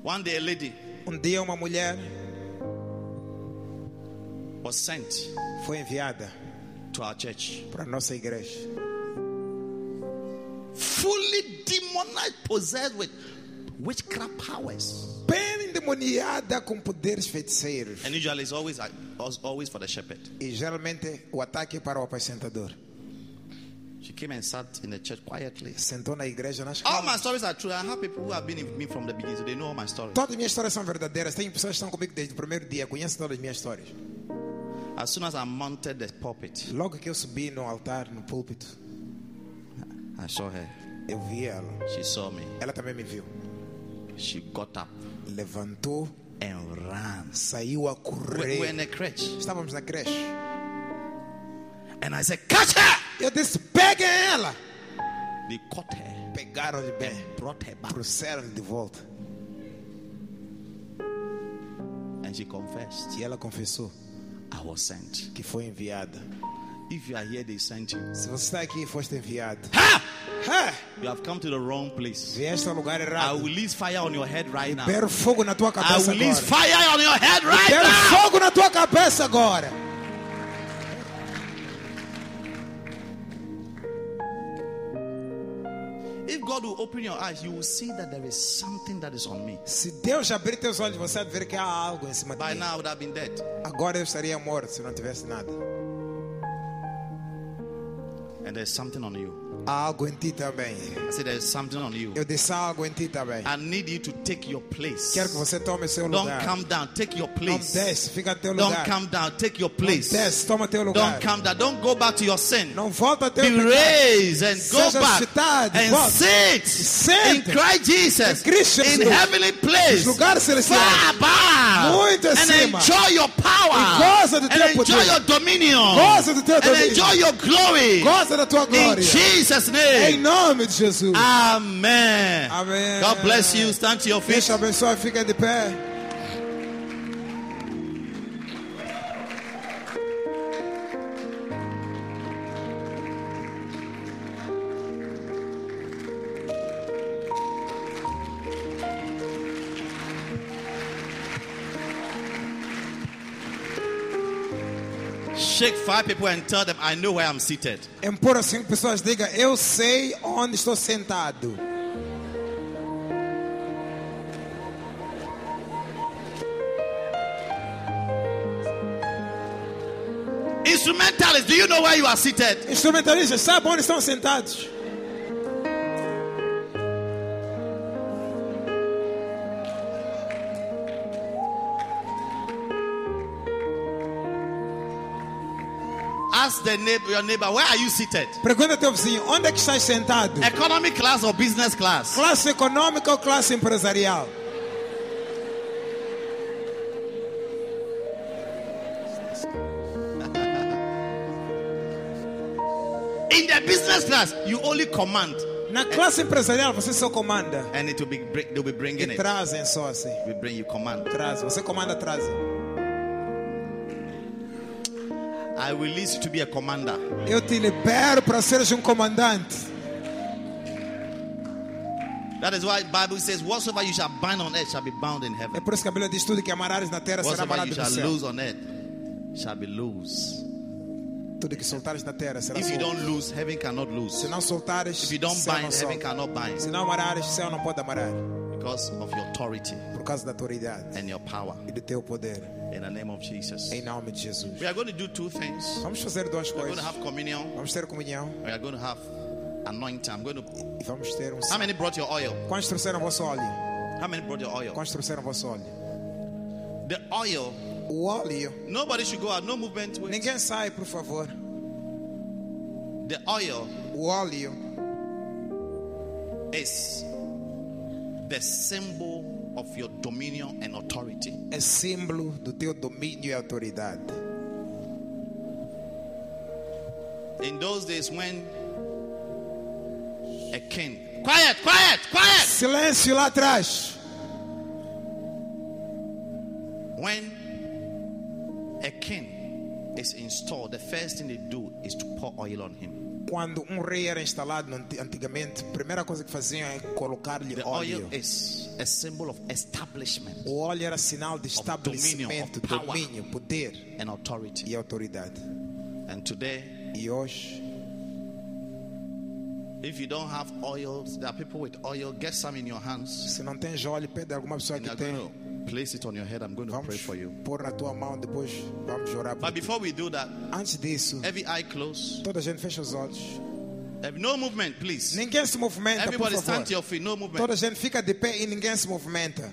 One day, a lady Um dia uma mulher was sent foi enviada to our church, para a nossa igreja. fully demonized, possessed with witchcraft powers. Bem endemoniada com poderes feiticeiros. And usually, it's always always for the shepherd. E geralmente o ataque é para o apacentador. She came and sat in the church quietly. Sentou na igreja nas All my stories are true. I have people who have been with me from the beginning, so they know all my stories. Todas as minhas histórias são verdadeiras. Tem pessoas que estão comigo desde o primeiro dia. Conhecem todas as minhas histórias. As soon as I mounted the pulpit, Logo que eu subi no altar, no púlpito, I saw her. eu vi ela. She saw me. Ela também me viu. She got up Levantou, and ran. saiu a We we were in correr. the crèche. Estávamos na creche. And I said, Catch her! Eu disse: peguem ela. They caught her Pegaram-lhe bem. brought her back. Trouxeram-lhe de volta. And she confessed, E ela confessou I was sent. que foi enviada. If you are here, they sent you. Se você está aqui foste enviado, Ha! ha, You have come to the wrong place. vieste ao lugar I errado. will release fire on your head right now. Fogo na tua I cabeça will release agora. fire on your head right now. fogo na tua cabeça agora. Se Deus abrir teus olhos, você vai ver que há algo em cima de By mim. now, I would have been dead. Agora eu estaria morto se não tivesse nada. And there's something on you. Há algo em ti também. I said, There's something on you. Eu disse há algo em ti também. I need you to take your place. Quero que você tome seu Don't lugar. come down. Take your Não place. desce, fica no teu Don't lugar. come down. Take your place. desce, toma teu lugar. Don't come down. Don't go back to your sin. Não volta ao teu Be pecado. raised and go Seja back and volta. sit in. Christ Jesus Em Cristo in Jesus. heavenly place, Lugar celestial. far above, Muito and acima. enjoy your power, E goza do and enjoy poder. your dominion, Goza do teu and domínio. enjoy your glory. Goza da tua in glória. Jesus' Em name, nome de Jesus. Amen. Amém. God bless you. Stand to your feet. Deus abençoe, fica de pé. Shake five people and tell them, I know where I'm seated. Empurra cinco pessoas, diga, eu sei onde estou sentado. Instrumentalists, do you know where you are seated? Instrumentalistas, sabe onde estão sentados? Ask the neighbor, your neighbor, where are you seated? Pergunta teu vizinho, onde é que estás sentado? Economy class or business class? Classe econômica ou classe empresarial? In the business class, you only command, Na classe empresarial você só comanda. and it will be bring- they'll be bringing E it. trazem só assim. We bring you command. Trazem. Você comanda, trazem. I release you to be a commander. Eu te libero para seres um comandante. That is why Bible says, "Whatsoever you shall bind on earth shall be bound in É heaven. por isso que a Bíblia diz tudo que amarrares na terra será Whatsoever amarrado you no shall céu. lose on earth shall be loose." Tudo que soltares na terra será If you don't lose, heaven cannot Se lose. não soltares, If you don't céu não bind, heaven cannot bind Se não amarrares, céu não pode amarrar. Because of your authority Por causa da autoridade and your power. e do teu poder. In the name of Jesus. Em nome de Jesus. We are going to do two things. Vamos fazer duas We're going coisas. to have communion. Vamos ter comunhão We are going to have anointing. I'm going to. e vamos ter um How many brought your oil? Quantos trouxeram vosso óleo? How many brought your oil? Quantos trouxeram vosso óleo? The oil O óleo. Nobody should go out. No movement. Wait. Ninguém sai, por favor. The oil O óleo is the symbol of your dominion and authority. é símbolo do teu domínio e autoridade. In those days when a king, quiet, quiet, quiet. Silêncio lá atrás. When a king is installed, the first thing they do is to pour oil on him. Quando um rei era instalado antigamente, a primeira coisa que faziam é colocar-lhe óleo. oil is a symbol of establishment O óleo era sinal de estabelecimento, of domínio, poder and authority. e autoridade. And today, E hoje, if you don't have there are people with oil. Get some in your hands. se não tens óleo, pede alguma pessoa que tem. to place it on your head. I'm going to Vamos pray for you. pôr na tua mão, depois vamos orar por But before we do that, Antes disso, every eye closed. toda a gente fecha os olhos. No movement, please. Ninguém se movimenta, por Everybody stand favor. to your feet. No movement. Toda a gente fica de pé e ninguém se movimenta.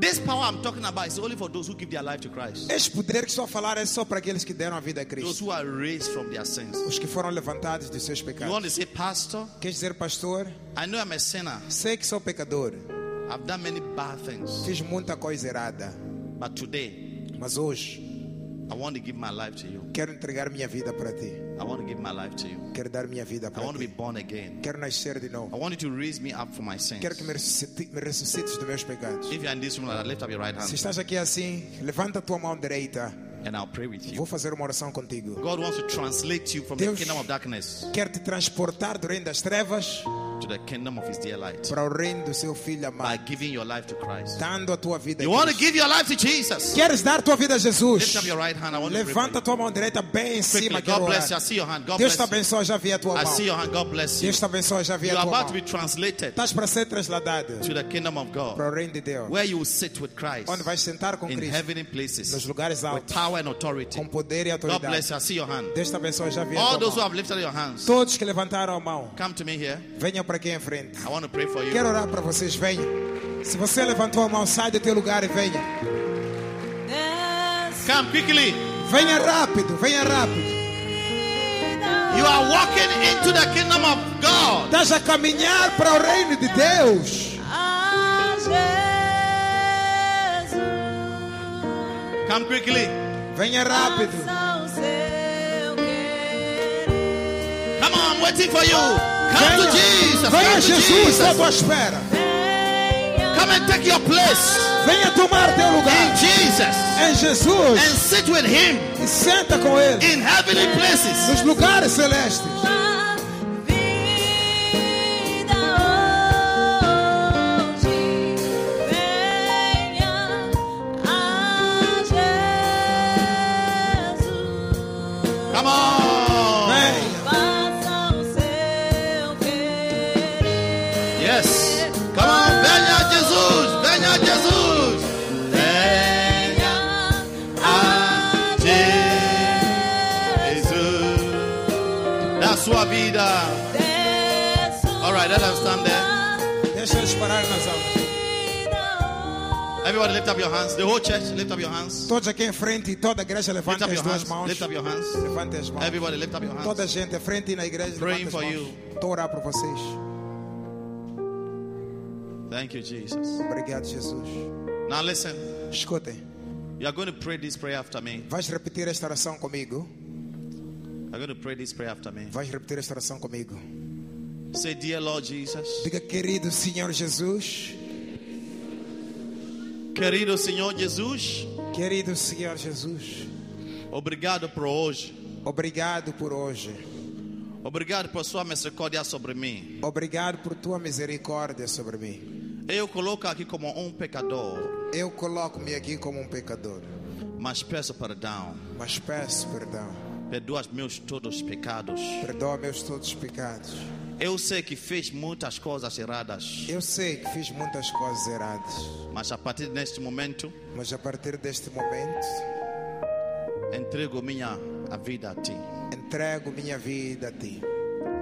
This power I'm talking about is only for those who give their life to Christ. Este poder que estou a falar é só para aqueles que deram a vida a Those Cristo. who are raised from their sins. Os que foram levantados dos seus You want pecados. to say, Pastor, Quer dizer, pastor, I know I'm a sinner. sei que sou pecador. I've done many bad things. Fiz muita coisa errada. But today, Mas hoje, I want to give my life to you. quero entregar minha vida para ti. I want to give my life to you. Quero dar minha vida I para want to be ti. born again. Quero nascer de I novo. want you to raise me up for my sins. Quero que me ressuscite- me ressuscites dos meus pecados. If you're in this room, lift up your right Se hand estás aqui assim, levanta a tua mão direita. and I'll pray with Vou you. fazer uma oração contigo. God wants to translate you from the Deus- kingdom of darkness Quero te transportar do reino das trevas to the kingdom of His dear light para o reino do seu filho by amado, giving your life to Christ. dando a tua vida a You want to give your life to Jesus? Queres dar tua vida a Jesus? Lift up your right hand. I want Levanta a you. tua mão direita bem em cima. God bless you. I see your hand. God Deus te you. abençoe, já vi a tua I see mão. your hand. God bless you. Deus te abençoe, já vi You a are tua about to mão. be translated Estás para ser trasladado to the kingdom of God, para o reino de Deus, where you will sit with Christ onde vais sentar com in Cristo heavenly places nos lugares with altos, power and authority. com poder e God bless autoridade. you. I see your hand. Deus te abençoe, já vi a All tua those who mão. have lifted your hands, Todos que levantaram a mão, come to me here. venham para aqui em frente. I want to pray for you. Quero orar para vocês, venham. Se você levantou a mão, sai do teu lugar e venha. Come quickly. Venha rápido, venha rápido. You are walking into the kingdom of God. Estás a caminhar para o reino de Deus. Come quickly. Venha rápido. Come on, I'm waiting for you. Come to Jesus. Venha Jesus, à tua espera. Come and take your place Venha tomar teu in lugar Jesus em Jesus and sit with Him e senta com Ele in heavenly places. nos lugares celestes. Everybody lift up your hands. The whole church, lift up your hands. Todos aqui em frente toda a igreja levanta as duas hands. mãos. Lift up your hands. Levante as mãos. Everybody lift up your Toda a hands. gente à frente e na igreja Praying for you. Estou orar por vocês. Thank you, Jesus. Obrigado, Jesus. Now listen. Escutem. You are going to pray this prayer after me. Vais repetir esta oração comigo? You're going to pray this prayer after me. Vais repetir esta oração comigo? Say, Dear Lord Jesus. Diga, querido Senhor Jesus. Querido Senhor Jesus. Querido Senhor Jesus. Obrigado por hoje. Obrigado por hoje. Obrigado por sua misericórdia sobre mim. Obrigado por tua misericórdia sobre mim. Eu coloco aqui como um pecador, Eu coloco-me aqui como um pecador, mas peço perdão. mas peço perdão. Perdoa meus todos os pecados. Perdoa meus todos os pecados. Eu sei que fiz muitas coisas erradas, Eu sei que fiz muitas coisas erradas, mas a partir deste momento mas a partir deste momento entrego minha a vida a ti. entrego minha vida a ti.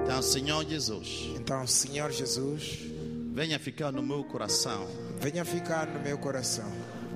Então, Senhor Jesus, Então, Senhor Jesus, venha ficar no meu coração venha ficar no meu coração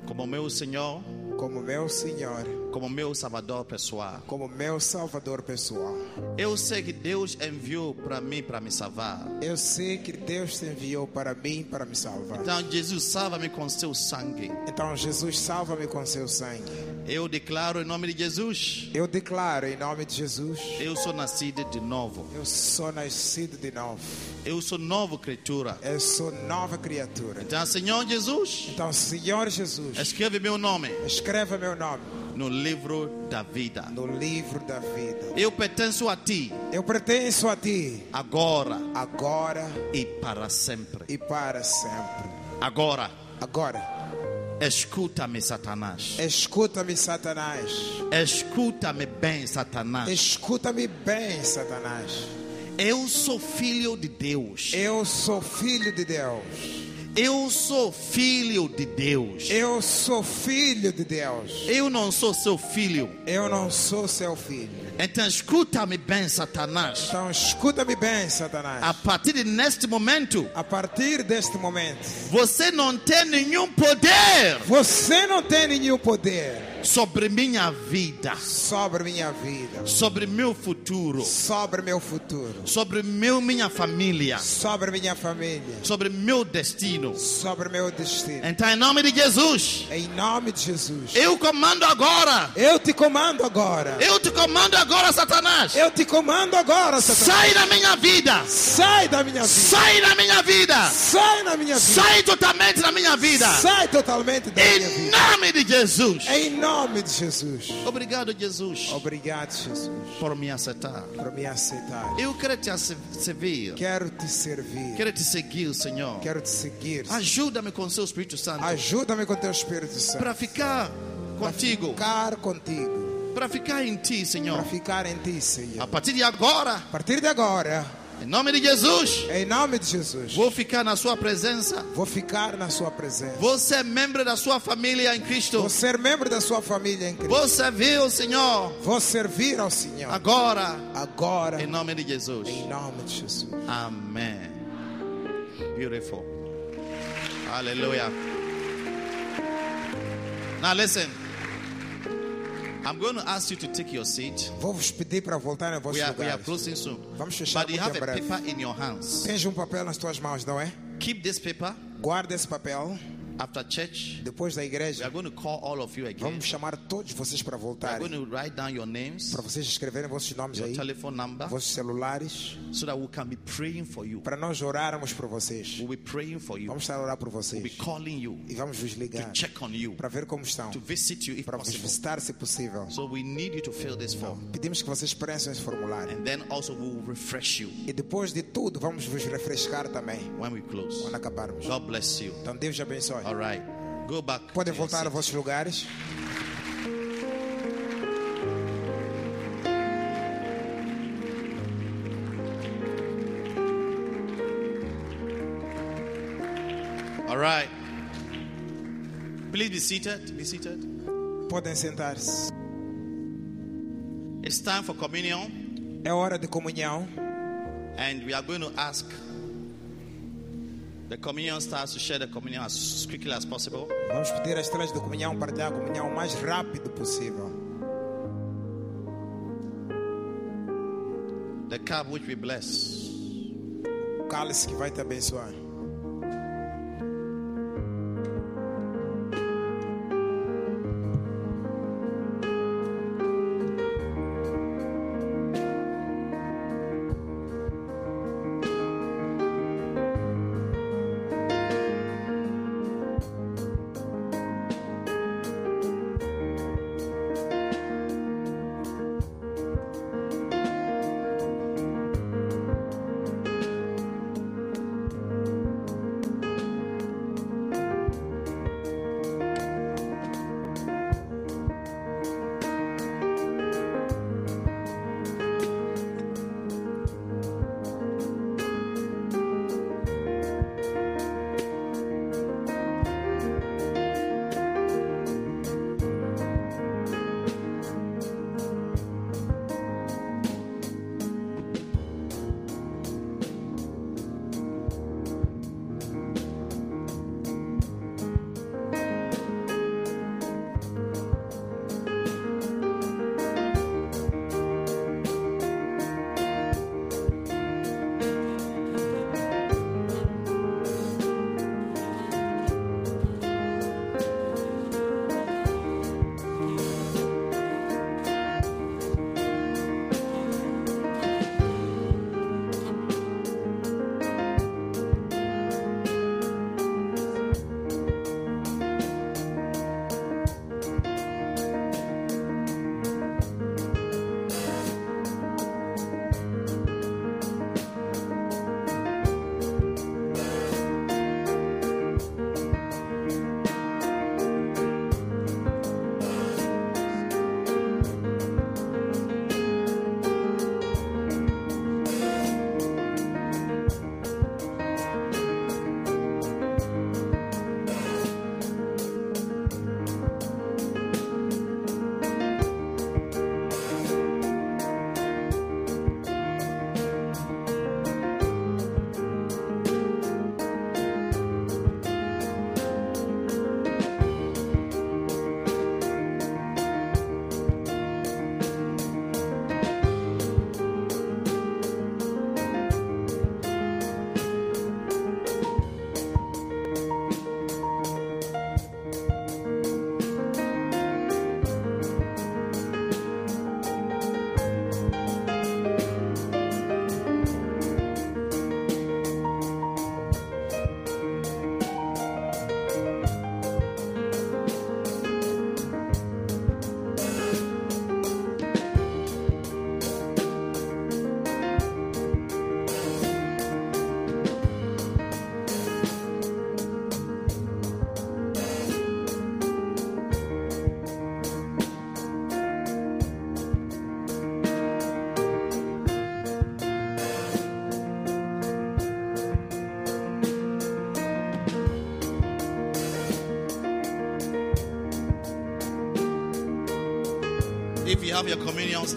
como meu Senhor como meu Senhor, como meu salvador pessoal. como meu Salvador pessoal. Eu sei que Deus enviou para mim para me salvar. Eu sei que Deus te enviou para mim para me salvar. Então, Jesus, salva-me com seu sangue. Então, Jesus, salva-me com seu sangue. Eu declaro em nome de Jesus, Eu declaro em nome de Jesus, eu sou nascido de novo. eu sou nascido de novo. Eu sou nova criatura. Eu sou nova criatura. Então, Senhor Jesus, Então, Senhor Jesus, escreve meu nome escreva meu nome no livro da vida. no livro da vida. Eu pertenço a ti Eu pertenço a ti agora agora e para sempre. e para sempre. Agora, Agora, escuta-me, Satanás. escuta-me, Satanás. Escuta-me bem, Satanás. Escuta-me bem, Satanás. Eu sou filho de Deus. Eu sou filho de Deus. Eu sou filho de Deus. Eu sou filho de Deus. Eu não sou seu filho. Eu não sou seu filho. Então escuta-me bem, Satanás. Então escuta-me bem, Satanás. A partir de neste momento, A partir deste momento, você não tem nenhum poder você não tem nenhum poder sobre minha vida, sobre minha vida, sobre meu futuro, sobre meu futuro, sobre meu minha família, sobre minha família, sobre meu destino. sobre meu destino. Então, em nome de Jesus, Em nome de Jesus. eu comando agora. Eu te comando agora. Eu te comando agora, Satanás. Eu te comando agora, Satanás. Sai da minha vida. Sai da minha vida. Sai da minha vida. Sai da minha vida. Sai totalmente da minha vida. Sai totalmente da minha Em vida. nome de Jesus. Em nome de Jesus. Obrigado, Jesus, Obrigado, Jesus, por me aceitar. por me aceitar. Eu quero te servir. Quero te servir. Quero te seguir, Senhor. Quero te seguir. Ajuda-me com seu Espírito Santo Ajuda-me com teu Espírito Santo. para ficar contigo, Ficar contigo. Para ficar em ti, Para Senhor. ficar em ti, A Senhor. partir de agora, A partir de agora, em nome de Jesus, em nome de Jesus, vou ficar na sua presença. vou ficar na sua presença. Vou ser membro da sua família em Cristo. Vou ser membro da sua família em Cristo. Vou servir o Senhor Vou servir ao Senhor. agora, Agora, em nome de Jesus. em nome de Jesus. Amen. Beautiful. Hallelujah. Now listen. I'm going to ask you to take your seat. Vou vos pedir para voltar em vossos We are, we are lugares. closing soon. Vamos fechar But you have a breve. paper in your hands. Tens um papel nas tuas mãos, não é? Keep this paper. Guarda esse papel. After church, Depois da igreja, are going to call all of you again. vamos chamar todos vocês para voltarem. going to write down your names, Para vocês escreverem vossos nomes your aí, number, vossos celulares, so that we can be praying for you. para nós orarmos por vocês. We'll be praying for you. Vamos estar a orar por We'll be vocês. calling you E vamos vos to ligar check on you, para ver como estão. to visit you if Para vos possible. visitar se possível. So we need you to fill this form. Pedimos que vocês preencham esse formulário. And then also we will refresh you E depois de tudo, vamos vos refrescar também. when we close. Quando acabarmos. God bless you. Então Deus te abençoe. All right. Go back. Podem voltar a seat. vossos lugares. All right. Please be seated. Be seated. Podem sentar-se. It's time for communion, É hora de comunhão. and we are going to ask the communion stars to share the communion as quickly as possible. Vamos pedir às estrelas de comunhão partilhar a comunhão o mais rápido possível. The cup which we bless. O cálice que vai te abençoar.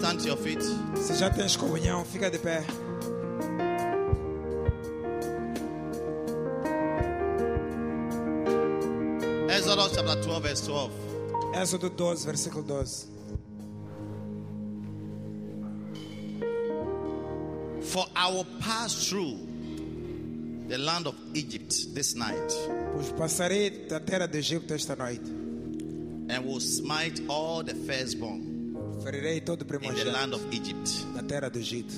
Stand to your feet. Se já tens comunhão, fica de pé. Exodus chapter 12, verse 12. Êxodo 12, versículo 12. For I will pass through the land of Egypt this night Pois passarei da terra do Egito esta noite. and will smite all the firstborn Ferirei todo in the primogênito land of Egypt, da terra do Egito.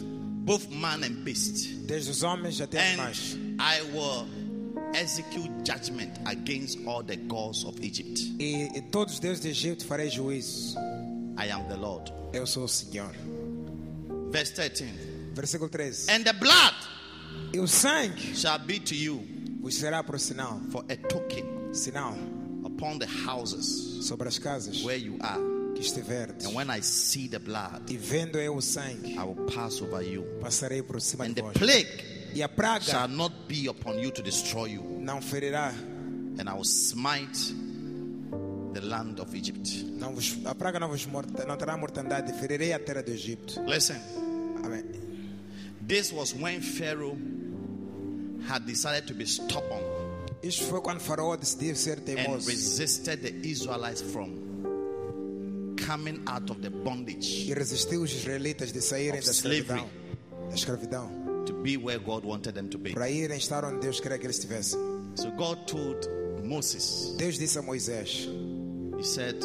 both man and beast. Desde os homens até animais. And I will execute judgment against all the gods of Egypt. E, e todos os deuses do Egito farei juízo. I am the Lord. Eu sou o Senhor. Verse 13. Versículo 13. And the blood E o sangue shall be to you vos será por sinal. for a token Sinal upon the houses sobre as casas where you are. Que estiverdes. And when I see the blood, E vendo eu o sangue, I will pass over you. passarei por cima And de the vós. plague E a shall praga not be upon you to destroy you. não ferirá. And I will smite the land of Egypt. Não vos, a praga não vos morta, não terá mortandade. Ferirei a terra do Egito. Listen, Amém. this was when Pharaoh had decided to be stubborn Isto foi quando Faraó decidiu ser and teimoso resisted the Israelites from coming out of the bondage e resistiu os israelitas de saírem da slavery. da escravidão to be where God wanted them to be. para irem estar onde Deus queria que eles estivessem. So God told Moses, Deus disse a Moisés He said,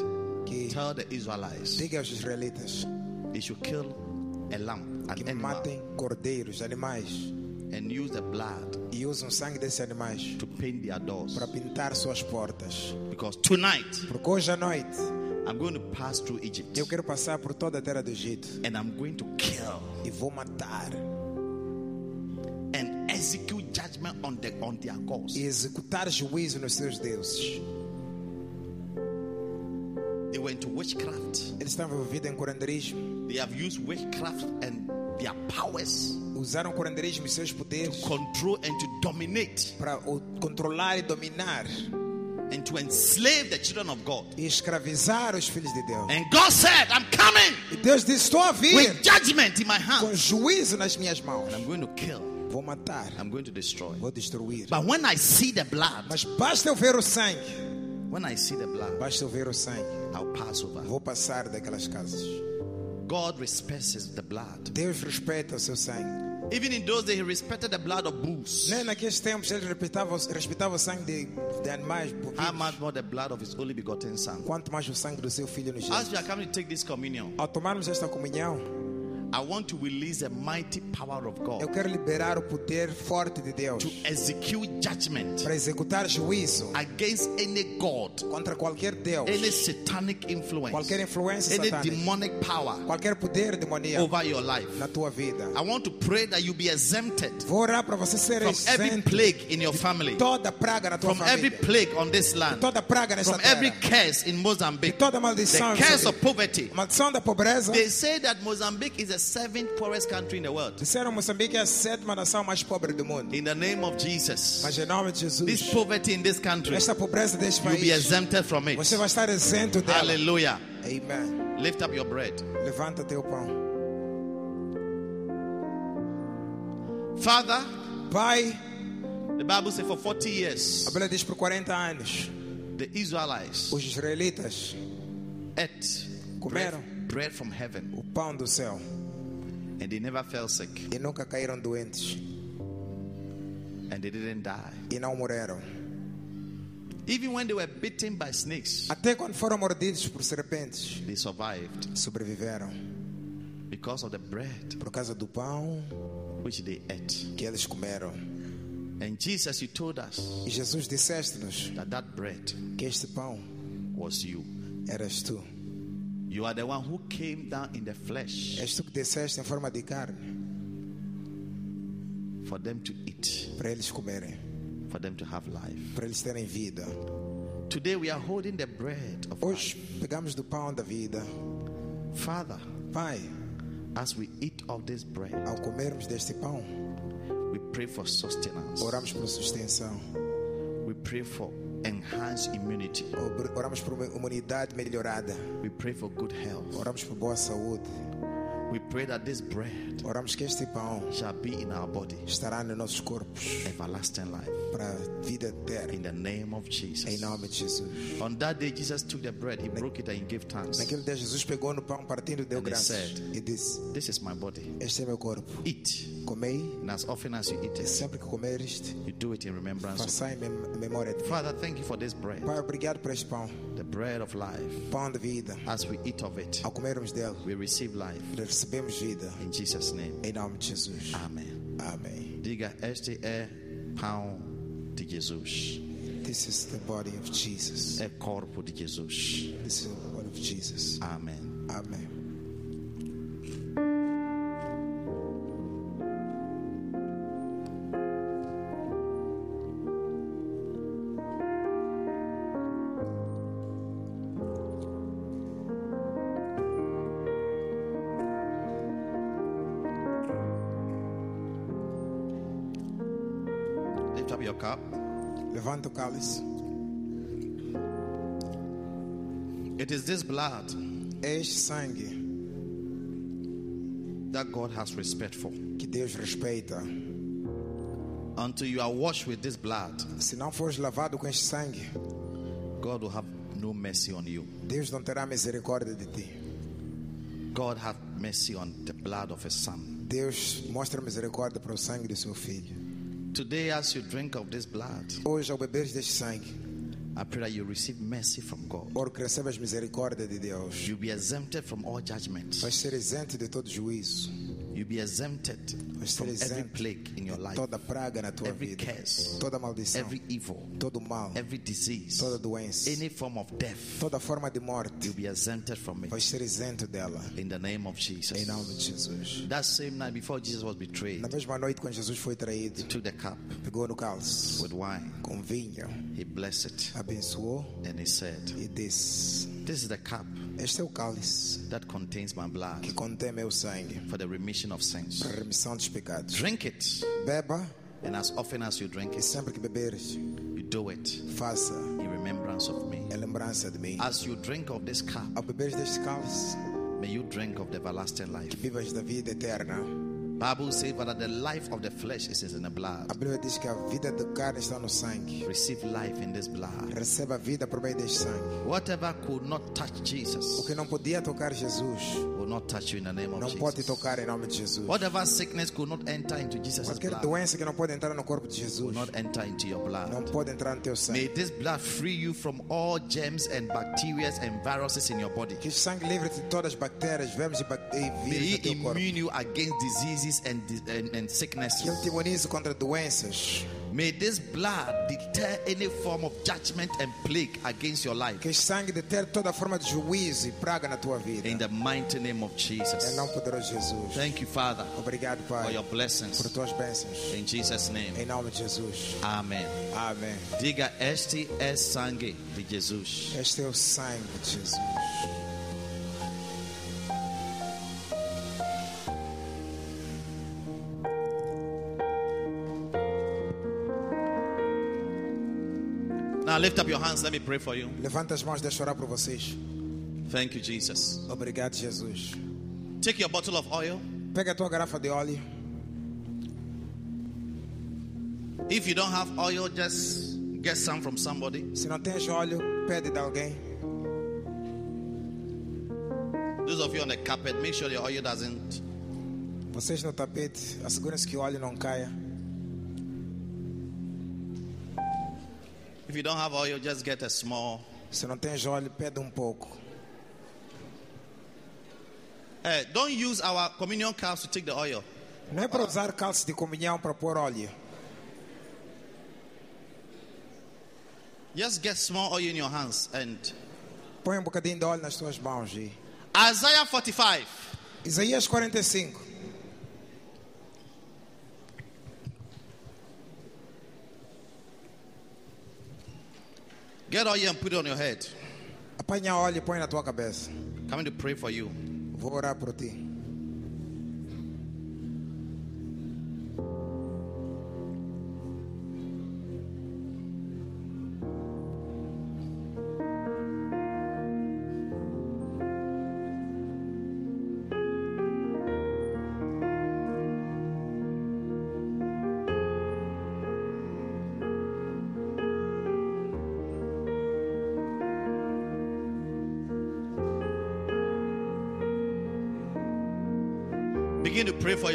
que Tell the Israelites diga aos israelitas they should kill a lamb, que an animal, matem cordeiros, animais and use the blood e usam sangue desses animais to paint their doors. para pintar suas portas. Because tonight Porque hoje à noite I'm going to pass through Egypt eu quero passar por toda a terra do Egito and I'm going to kill e vou matar and execute judgment on, the, on their gods. e executar juízo nos seus deuses. They were into witchcraft. Eles estavam envolvidos em curanderismo, They have used witchcraft and their powers usaram o curanderismo e seus to poderes control and to dominate para controlar e dominar and to enslave the children of God. e escravizar os filhos de Deus. And God said, I'm coming E Deus disse: Estou a vir with judgment in my com juízo nas minhas mãos. And I'm going to kill, Vou matar, I'm going to destroy. vou destruir. But when I see the blood, Mas basta eu ver o sangue, when I see the blood, basta eu ver o sangue, I'll pass over. vou passar daquelas casas. God respects the blood. Deus respeita o seu sangue. Even in those days, he respected the blood of bulls. Nem naqueles tempos ele respeitava, respeitava o sangue de, de animais. How much more the blood of his only begotten son? Quanto mais o sangue do seu filho nos As we Jesus. are coming to take this communion, Ao tomarmos esta comunhão, I want to release a mighty power of God. eu quero liberar o poder forte de Deus to execute judgment para executar juízo against any God, contra qualquer Deus, any satanic influence, qualquer influência any satânica, demonic power qualquer poder demoníaco over your life. na tua vida. I want to pray that you be exempted Vou orar para você ser from every plague in your family, toda praga na tua from every plague on this land, toda praga nesta from every curse in Mozambique, toda the curse of poverty. maldição da pobreza. They say that Mozambique is the seventh poorest country in the world. Disseram Moçambique é a sétima nação mais pobre do mundo. In the name of Jesus, Mas em nome de Jesus, this poverty in this country, esta pobreza deste you'll be país, exempted from it. você vai estar isento dela. Hallelujah. Amen. Lift up your bread. Levanta teu pão. Father, Pai, the Bible says for 40 years, a Bíblia diz por 40 anos, the Israelites os israelitas ate comeram bread, bread from heaven o pão do céu and they never fell sick e nunca caíram doentes and they didn't die. e não morreram. Even when they were bitten by snakes, Até quando foram mordidos por serpentes, they survived sobreviveram because of the bread por causa do pão which they ate. que eles comeram. And Jesus, you told us E Jesus disseste-nos that that bread que este pão was you. eras tu. You are the one who came down in the flesh És tu que desceste em forma de carne for them to eat, para eles comerem, for them to have life. para eles terem vida. Today we are holding the bread of Hoje life. pegamos do pão da vida. Father, Pai, as we eat of this bread, ao comermos deste pão, we pray for sustenance. oramos por sustentação, We pray for enhanced immunity. Oramos por uma imunidade melhorada. We pray for good health. Oramos por boa saúde. We pray that this bread Oramos que este pão shall be in our body, estará nos nossos corpos everlasting life. Para a vida eterna. In the name of Em Jesus. nome de Jesus. On that day, Jesus took the bread, he broke it, and gave thanks. Naquele dia, Jesus pegou no pão, partindo, deu And graças said, e disse: This is my body. Este é meu corpo. Eat. Comei, And as often as you eat it, sempre que comeres, you do it in remembrance of façai em mem- memória. Father, thank you for this bread, Pai, obrigado por este pão, the bread of life. pão de vida. As we eat of it, Ao comermos dele, we receive life. recebemos vida. In Jesus' name, Em nome de Jesus. Amen. Amém. Diga, este é pão de Jesus. This is the body of Jesus. É corpo de Jesus. This is the body of Jesus. Amém. Amém. Cálice. It is this blood É este sangue that God has respect for. que Deus respeita. Until you are washed with this blood, Se não fores lavado com este sangue, God will have no mercy on you. Deus não terá misericórdia de ti. God have mercy on the blood of His Son. Deus mostra misericórdia para o sangue do seu filho. Today, as you drink of this blood, Hoje, ao beberes deste sangue, I pray that you receive mercy from God. oro que recebas misericórdia de Deus. You'll be exempted from all. Vais ser isento de todo juízo, You'll be exempted from every plague in your life, toda praga na tua every vida, curse, toda maldição, every evil, todo mal, every disease, toda doença, any form of death. toda forma de morte. You'll be exempted from it Vais ser isento dela. in the name of Em Jesus. nome de Jesus. That same night before Jesus was betrayed, Na mesma noite, quando Jesus foi traído, he took the cup pegou no cálice with wine, com vinho, he blessed it, abençoou and he said, e disse: This is the cup Este é o cálice that contains my blood que contém meu sangue for the remission of sins. para a remissão dos pecados. Drink it, Beba and as often as you drink e it, sempre que beberes, you do it faça in remembrance of me. em lembrança de mim. As you drink of this cup, Ao beberes deste cálice, may you drink of the everlasting life. vivas da vida eterna. Bible says that the life of the flesh is in the A blood. Bíblia diz que a vida da carne está no sangue. Receive life in this blood. Receba a vida por meio deste sangue. Whatever could not touch O Jesus que não podia tocar Jesus, will not touch you in the name of não pode Jesus. tocar em nome de Jesus. Whatever sickness could not enter into Jesus' Qualquer blood doença que não pode entrar no corpo de will Jesus, not enter into your não blood. pode entrar no teu May sangue. this blood free you from all germs and bacteria and viruses in your body. Que este sangue livre-te de todas as bactérias, vermes e, May vírus do teu corpo. immune you against diseases and, dis- and, and te sicknesses. imunize contra doenças. May this blood deter any form of judgment and plague against your life. Que este sangue deter toda forma de juízo e praga na tua vida. In the mighty name of Em Jesus. nome poderoso de Jesus. Thank you, Father, Obrigado, for Pai, your por blessings. tuas bênçãos. In Jesus' name. Em nome de Jesus. Amen. Amém. Diga, este é sangue de Jesus. Este é o sangue de Jesus. Lift up your hands. Let me pray for you. Levanta as mãos, deixa eu orar por vocês. Thank you, Jesus. Obrigado, Jesus. Take your bottle of oil. Pega a tua garrafa de óleo. If you don't have oil, just get some from somebody. Se não tens óleo, pede de alguém. Those of you on the carpet, make sure the oil doesn't. Vocês no tapete, assegurem-se que o óleo não caia. If you don't have oil, just get a small. Se não tens óleo, pede um pouco. Eh, don't use our communion cups to take the oil. Não é para usar calço de comunhão para pôr óleo. Just get small oil in your hands. And Põe um bocadinho de óleo nas tuas mãos. E... Isaiah 45. Isaías 45. Get oil and put it on your head. Apanha óleo e põe na tua cabeça. Coming to pray for you. Vou orar por ti.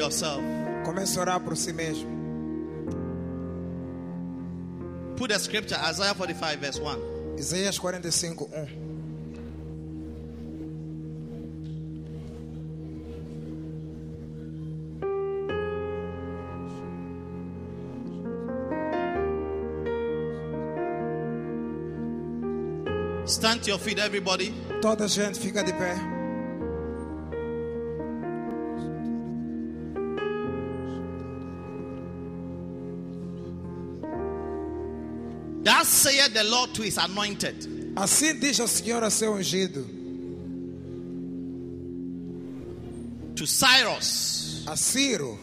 Yourself. Comece a orar por si mesmo. Put the scripture, Isaiah 45, verse 1. Isaías 45, 1. Stand to your feet, everybody. Toda a gente fica de pé. Saith the Lord to his anointed. Assim diz o Senhor a seu ungido, To Cyrus. a Ciro,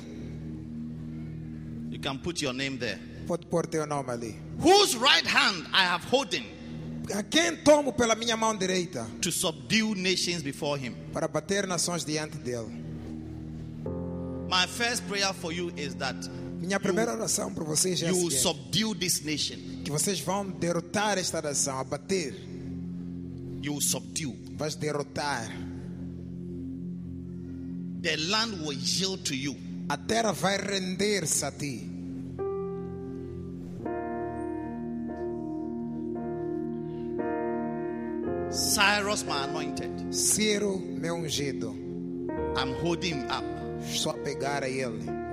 You can put your name there. pode pôr teu nome ali. Whose right hand I have holding A quem tomo pela minha mão direita to subdue nations before him. para bater nações diante dele. My first prayer for you is that Minha primeira oração para vocês é you subdue this nation. Que vocês vão derrotar esta nação, abater, You subdue. vais derrotar. The land will yield to you. A terra vai render-se a ti. Cyrus, my anointed, Ciro, meu ungido, I'm holding him up. só pegar a ele.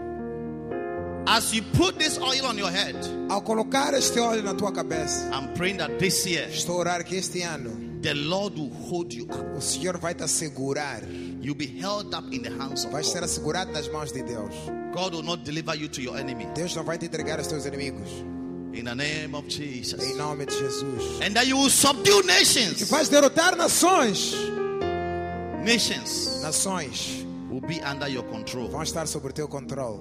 As you put this oil on your head, Ao colocar este óleo na tua cabeça, I'm praying that this year estou a orar que este ano the Lord will hold you up. o Senhor vai te assegurar, You'll be held up in the hands of vais ser assegurado nas mãos de Deus. God will not deliver you to your enemy. Deus não vai te entregar aos teus inimigos. In the name of Jesus. Em nome de Jesus. And that you will subdue Que nations. vais derrotar nações. Nations Nações will be under your control. vão estar sob teu controle.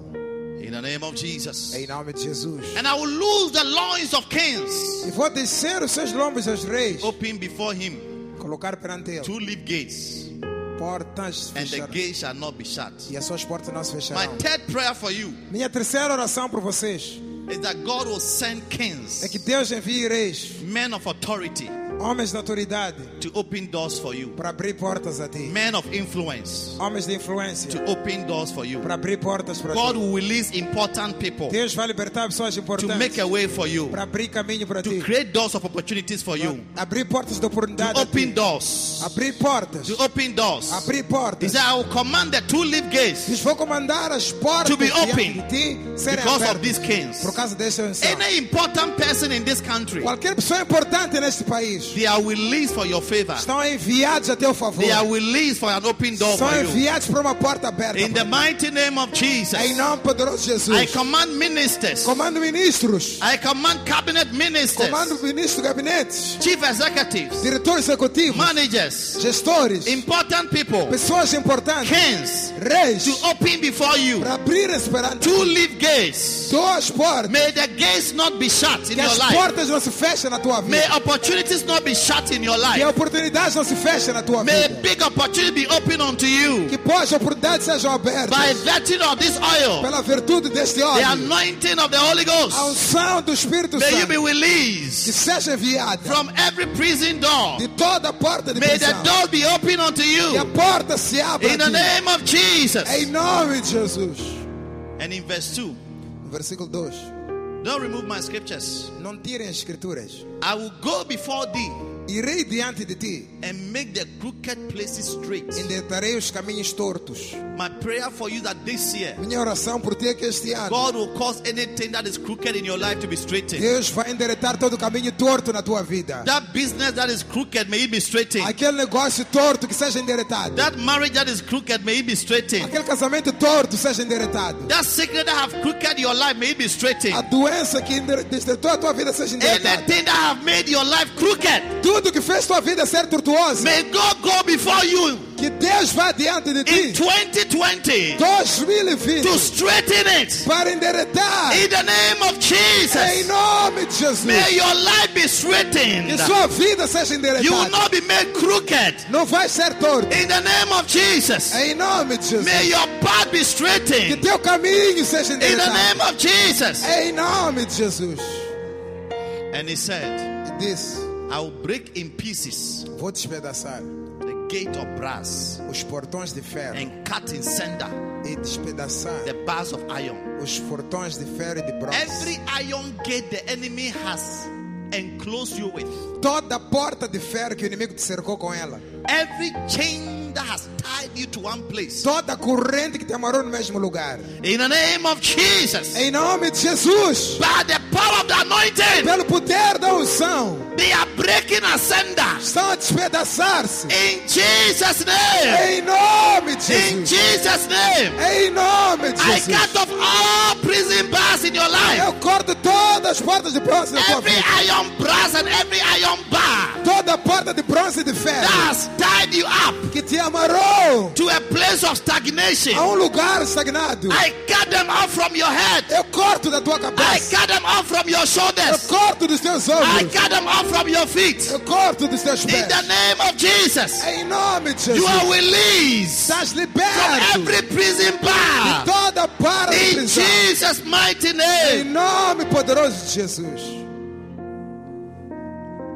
In the name of Jesus. Em nome de Jesus. And I will loose the loins of kings. E vou descer os seus lombos aos reis. Open before him Colocar perante ele two leaf gates. portas And the gates shall not be shut. E as suas portas não se My fecharão. third prayer for you Minha terceira oração para vocês is that God will send é kings, que Deus envie reis, men of authority, homens de autoridade, to open doors for you, para abrir portas a ti. men of influence Homens de influência, to open doors for you. para abrir portas para God ti. will release important people Deus vai libertar pessoas to make a way for you, para abrir caminho para to ti. create doors of opportunities for you, Abrir portas de oportunidade. ti. open doors, Abrir portas. to open doors. Abrir He portas. said, I will command the two leaf gates Diz, vou comandar as portas To be open ti because of these kings. por causa unção. Any important person in this country, Qualquer pessoa importante neste país they are released for your favor. estão enviados a teu favor. They are released for an open door São enviados para uma porta aberta. In the mighty name of Jesus, Em nome poderoso de I command ministers, Comando ministros. I command cabinet ministers, Comando ministros de gabinetes. chief executives, Diretores executivos. managers, Gestores. important people, Pessoas importantes. kings, Reis. to open before you Para abrir esperando. two leaf gates. Duas portas. May the gates not be shut in Que your as life. portas não se fechem na tua May vida. opportunities not be shut in your life. Oportunidades não se fechem na tua May vida. big opportunities be open unto you Que boas oportunidades sejam abertas. by virtue of this oil, Pela virtude deste the óleo. anointing of the Holy A Ghost. unção do Espírito May you be Santo. Que released seja enviada. from every prison door. De toda porta de May the prisão. door be open unto Que a you porta se abra. in the name of Jesus. Em nome de Jesus. And in verse 2, Versículo 2. don't remove my scriptures. Não tirem as escrituras. I will go before thee Irei diante de ti. and make the crooked places straight. Endireitarei os caminhos tortos. My prayer for you that this year, Minha oração por ti é que este ano God will cause anything that is crooked in your life to be straightened. Deus vai endireitar todo o caminho torto na tua vida. That business that is crooked, may it be straightened. Aquele negócio torto que seja endireitado. That marriage that is crooked, may it be straightened. Aquele casamento torto seja endireitado. That sickness that have crooked your life, may it be A straightened. doença que endire- destertou a tua vida seja endireitada. Anything that have made your life crooked, Tudo que fez tua vida ser tortuosa. may God go before you Que Deus vá diante de in ti. 2020 2020. to straighten it. Para endireitar. In the name of Em Jesus, nome de Jesus. may your life be Que straightened. sua vida seja You will endireitada. not be made crooked. Não vai ser torto. In the name of Jesus, Em nome de Jesus. may your path be Que straightened. teu caminho seja In the endireitado. name of Jesus. Em nome de Jesus. And he said, disse: I will break in pieces Vou despedaçar the gate of brass os portões de ferro and cut in sunder e despedaçar the bars of iron. os portões de ferro e de bronze. Every iron gate the enemy has enclosed you with, Toda porta de ferro que o inimigo te cercou com ela. every chain that has tied you to one place, Toda corrente que te amarrou no mesmo lugar. in the name of Jesus, Em nome de Jesus. by the power of the anointing, Pelo poder da unção. They are breaking asunder. Estão a despedaçar-se. In Jesus' name, Em nome de in Jesus. Jesus' name, Em nome de I Jesus. cut off all prison bars in your life. Eu corto todas as portas de bronze da tua Every vida. iron brass and every iron bar Toda porta de bronze e de ferro has tied you up que te amarrou to a place of stagnation. a um lugar estagnado. I cut them off from your head. Eu corto da tua I cabeça. cut them off from your Eu shoulders. corto dos teus I ombros. cut them off from your feet. Eu corto dos teus In the name of Jesus, Em you are released from every prison bar. In. Jesus' mighty Em name. nome poderoso de Jesus.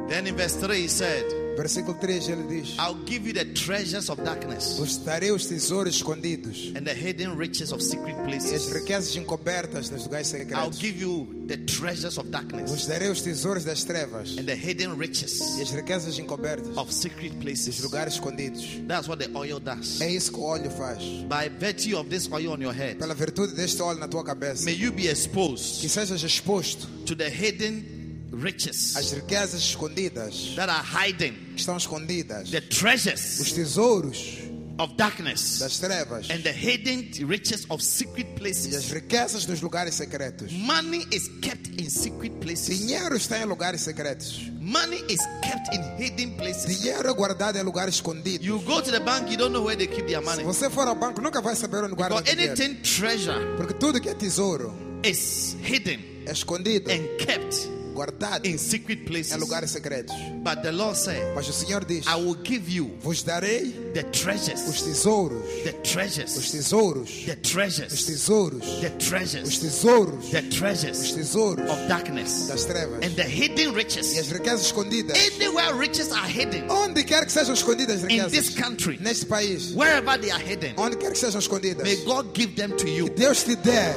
Then in verse 3 he said, Versículo 3 ele diz: I'll give you the treasures of darkness Vos darei os tesouros escondidos and the hidden riches of secret e as places. riquezas encobertas nos lugares I'll secretos. give you the treasures of darkness Vos darei os tesouros das trevas and the hidden e riches as riquezas encobertas of secret dos places. lugares escondidos. That's what the oil does. É isso que o óleo faz. By virtue of this oil on your head, Pela virtude deste óleo na tua cabeça, may you be que exposed sejas exposto to the hidden riches às riquezas escondidas, that are hiding, que estão escondidas, the os treasures tesouros of darkness das trevas and the hidden riches of secret e as places. riquezas dos lugares secretos. Money is kept in secret places. Dinheiro está em lugares secretos. Money is kept in hidden places. Dinheiro é guardado em lugares escondidos. You go to the bank, you don't know where they keep their Se money. você for ao banco, nunca vai saber onde guarda But dinheiro. anything treasure Porque tudo que é tesouro is hidden é escondido, and kept guardado in secret em places. lugares secretos. But the Lord said, Mas o Senhor diz: I will give you Vos darei the os treasures, tesouros, the os treasures, tesouros, the os treasures, tesouros, the os treasures, tesouros, the os treasures tesouros of darkness das trevas. and the hidden e riches. as riquezas escondidas. Anywhere riches are hidden. Onde quer que sejam escondidas as in this riquezas, country, neste país, wherever they are hidden, onde quer que sejam escondidas, may God give them to you. Deus te dê,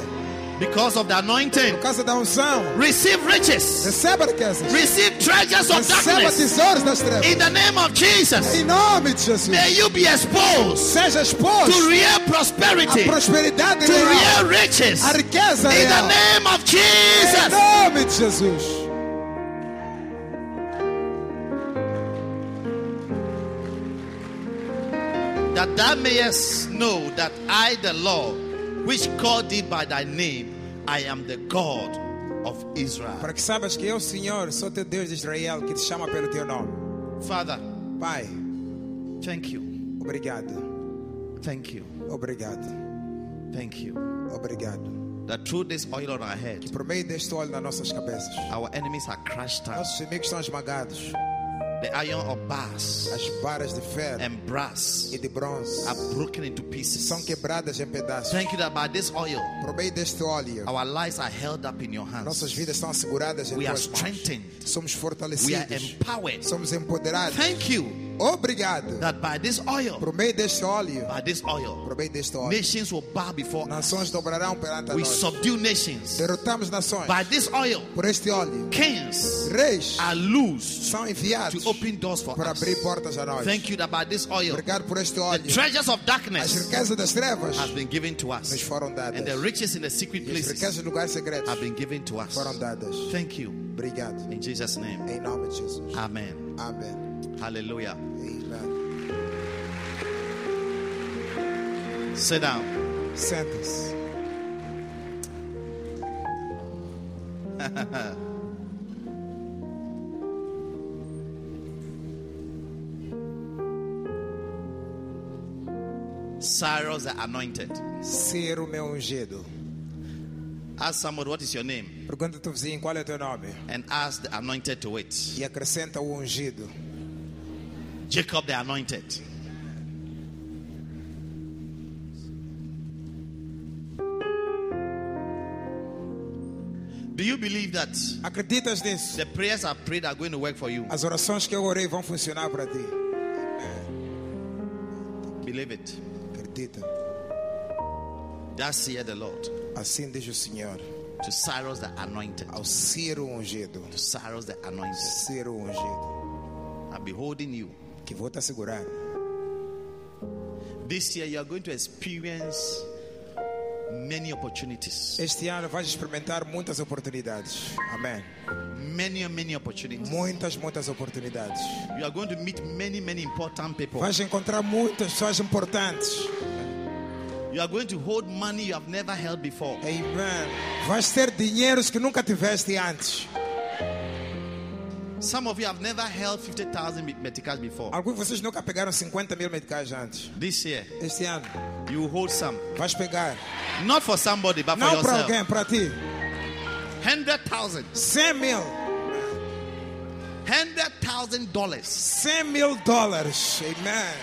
because of the anointing. por causa da unção, Receive riches, receba riquezas, receive treasures of receba darkness tesouros das trevas. in the name of Jesus. Em nome de Jesus, May you be exposed seja exposto to real prosperity, prosperidade to real, real riches a riqueza in the name of Jesus. Em nome de Jesus. That thou mayest know that I, the Lord, which called thee by thy name, I am the God of Israel. Para que saibas que eu, Senhor, sou teu Deus de Israel, que te chama pelo teu nome. Father, Pai, thank you, obrigado, thank you, obrigado, thank you. obrigado. That through this oil on our head, Por meio deste óleo nas nossas cabeças, our enemies are crushed down. nossos inimigos estão esmagados. The iron of bars As varas de ferro and brass e de bronze are broken into pieces. são quebradas em pedaços. Thank you that by this oil, Por meio deste óleo, our lives are held up in your nossas hands. vidas estão seguradas em We are tuas mãos. Somos We are fortalecidos. empowered. Somos empoderados. Thank you Obrigado. that by this oil, Por meio deste óleo, by this oil, por meio deste óleo, nations will bow before nações dobrarão perante We nós. subdue nations. Derrotamos nações. By this oil, Por este óleo, kings reis are loose são enviados to open doors for para us. abrir portas a nós. Thank you that by this oil, Obrigado por este the óleo. treasures of As darkness riquezas das trevas has been given to nos us, foram dadas. and the riches in the secret E as places riquezas dos lugares secretos have been given to us. foram dadas. Thank you. Obrigado. In Jesus' name. Em nome de Jesus. Amen. Amém. Hallelujah. Amen. Sit down. Senta-se. Cyrus the anointed. Ser o meu ungido. Ask somebody, what is your name? Pergunta ao teu vizinho qual é o teu nome. And ask the anointed to it. E acrescenta o ungido. Jacob the anointed. Do you believe that Acreditas nisso? the prayers I prayed are going to work for you? As orações que eu orei vão funcionar para ti. Believe it. Acredita. Thus saith the Lord Assim diz o Senhor to Cyrus the anointed. ao Ciro ungido. To Cyrus the anointed. Ciro ungido. I'm beholding you. Que vou te assegurar. This year you are going to experience many opportunities. Este ano vais experimentar muitas oportunidades. Amém. Many, many opportunities. Muitas, muitas oportunidades. You are going to meet many, many important people. Vais encontrar muitas pessoas importantes. You are going to hold money you have never held before. Amen. Vais ter dinheiros que nunca tiveste antes. Some of you have never held 50,000 meticals before. Alguns de vocês nunca pegaram 50 mil meticais antes. This year, Este ano you hold some. vais pegar. Not for somebody, but for Não para yourself. alguém, para ti. 100,000. 100 mil. 100,000 dollars. 100 mil dólares. Amen.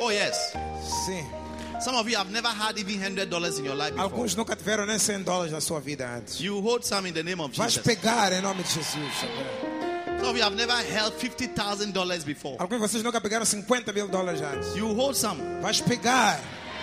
Oh, yes. Sim. Some of you have never had even $100 dollars in your life before. Alguns nunca tiveram nem 100 dólares na sua vida antes. You hold some in the name of Vais Jesus. pegar em nome de Jesus. Amém. Of you have never held $50,000 dollars before. Alguns de vocês nunca pegaram 50 mil dólares antes. You hold some. Vais pegar.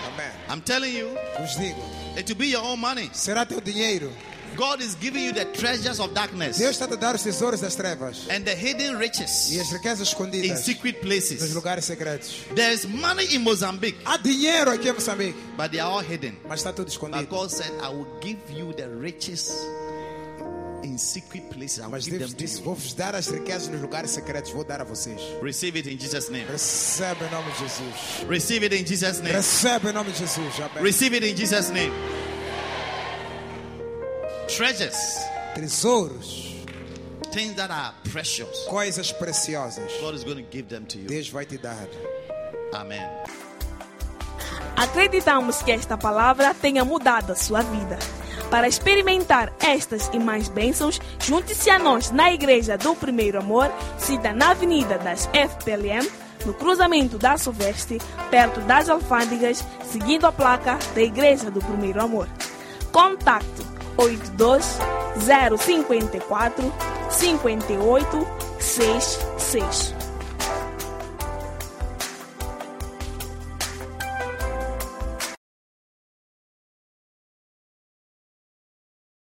Amém. I'm telling you, Vos digo. it will be your own money. Será teu dinheiro. God is giving you the treasures of darkness Deus está a te dar os tesouros das trevas. and the hidden E riches as riquezas in escondidas secret nos places. lugares secretos. There is money in Mozambique, Há dinheiro aqui em Moçambique, but they are all hidden. mas está tudo But escondido. God said, I will give you the riches in secret places. I will Mas give Deus them to disse: you. Vou-vos dar as riquezas nos lugares secretos. Vou dar a vocês. Receive it in Jesus' name. Recebe em nome de Jesus. Receive it in Jesus' name. Recebe em nome de Jesus. Amém. Receive it in Jesus' name. Treasures, Tesouros, things that are precious. coisas preciosas. God is going to give them to you. Deus vai te dar. Amen. Acreditamos que esta palavra tenha mudado a sua vida. Para experimentar estas e mais bênçãos, junte-se a nós na Igreja do Primeiro Amor, cita na Avenida das FPLM, no cruzamento da Soveste, perto das alfândegas, seguindo a placa da Igreja do Primeiro Amor. Contato 82 054 58 66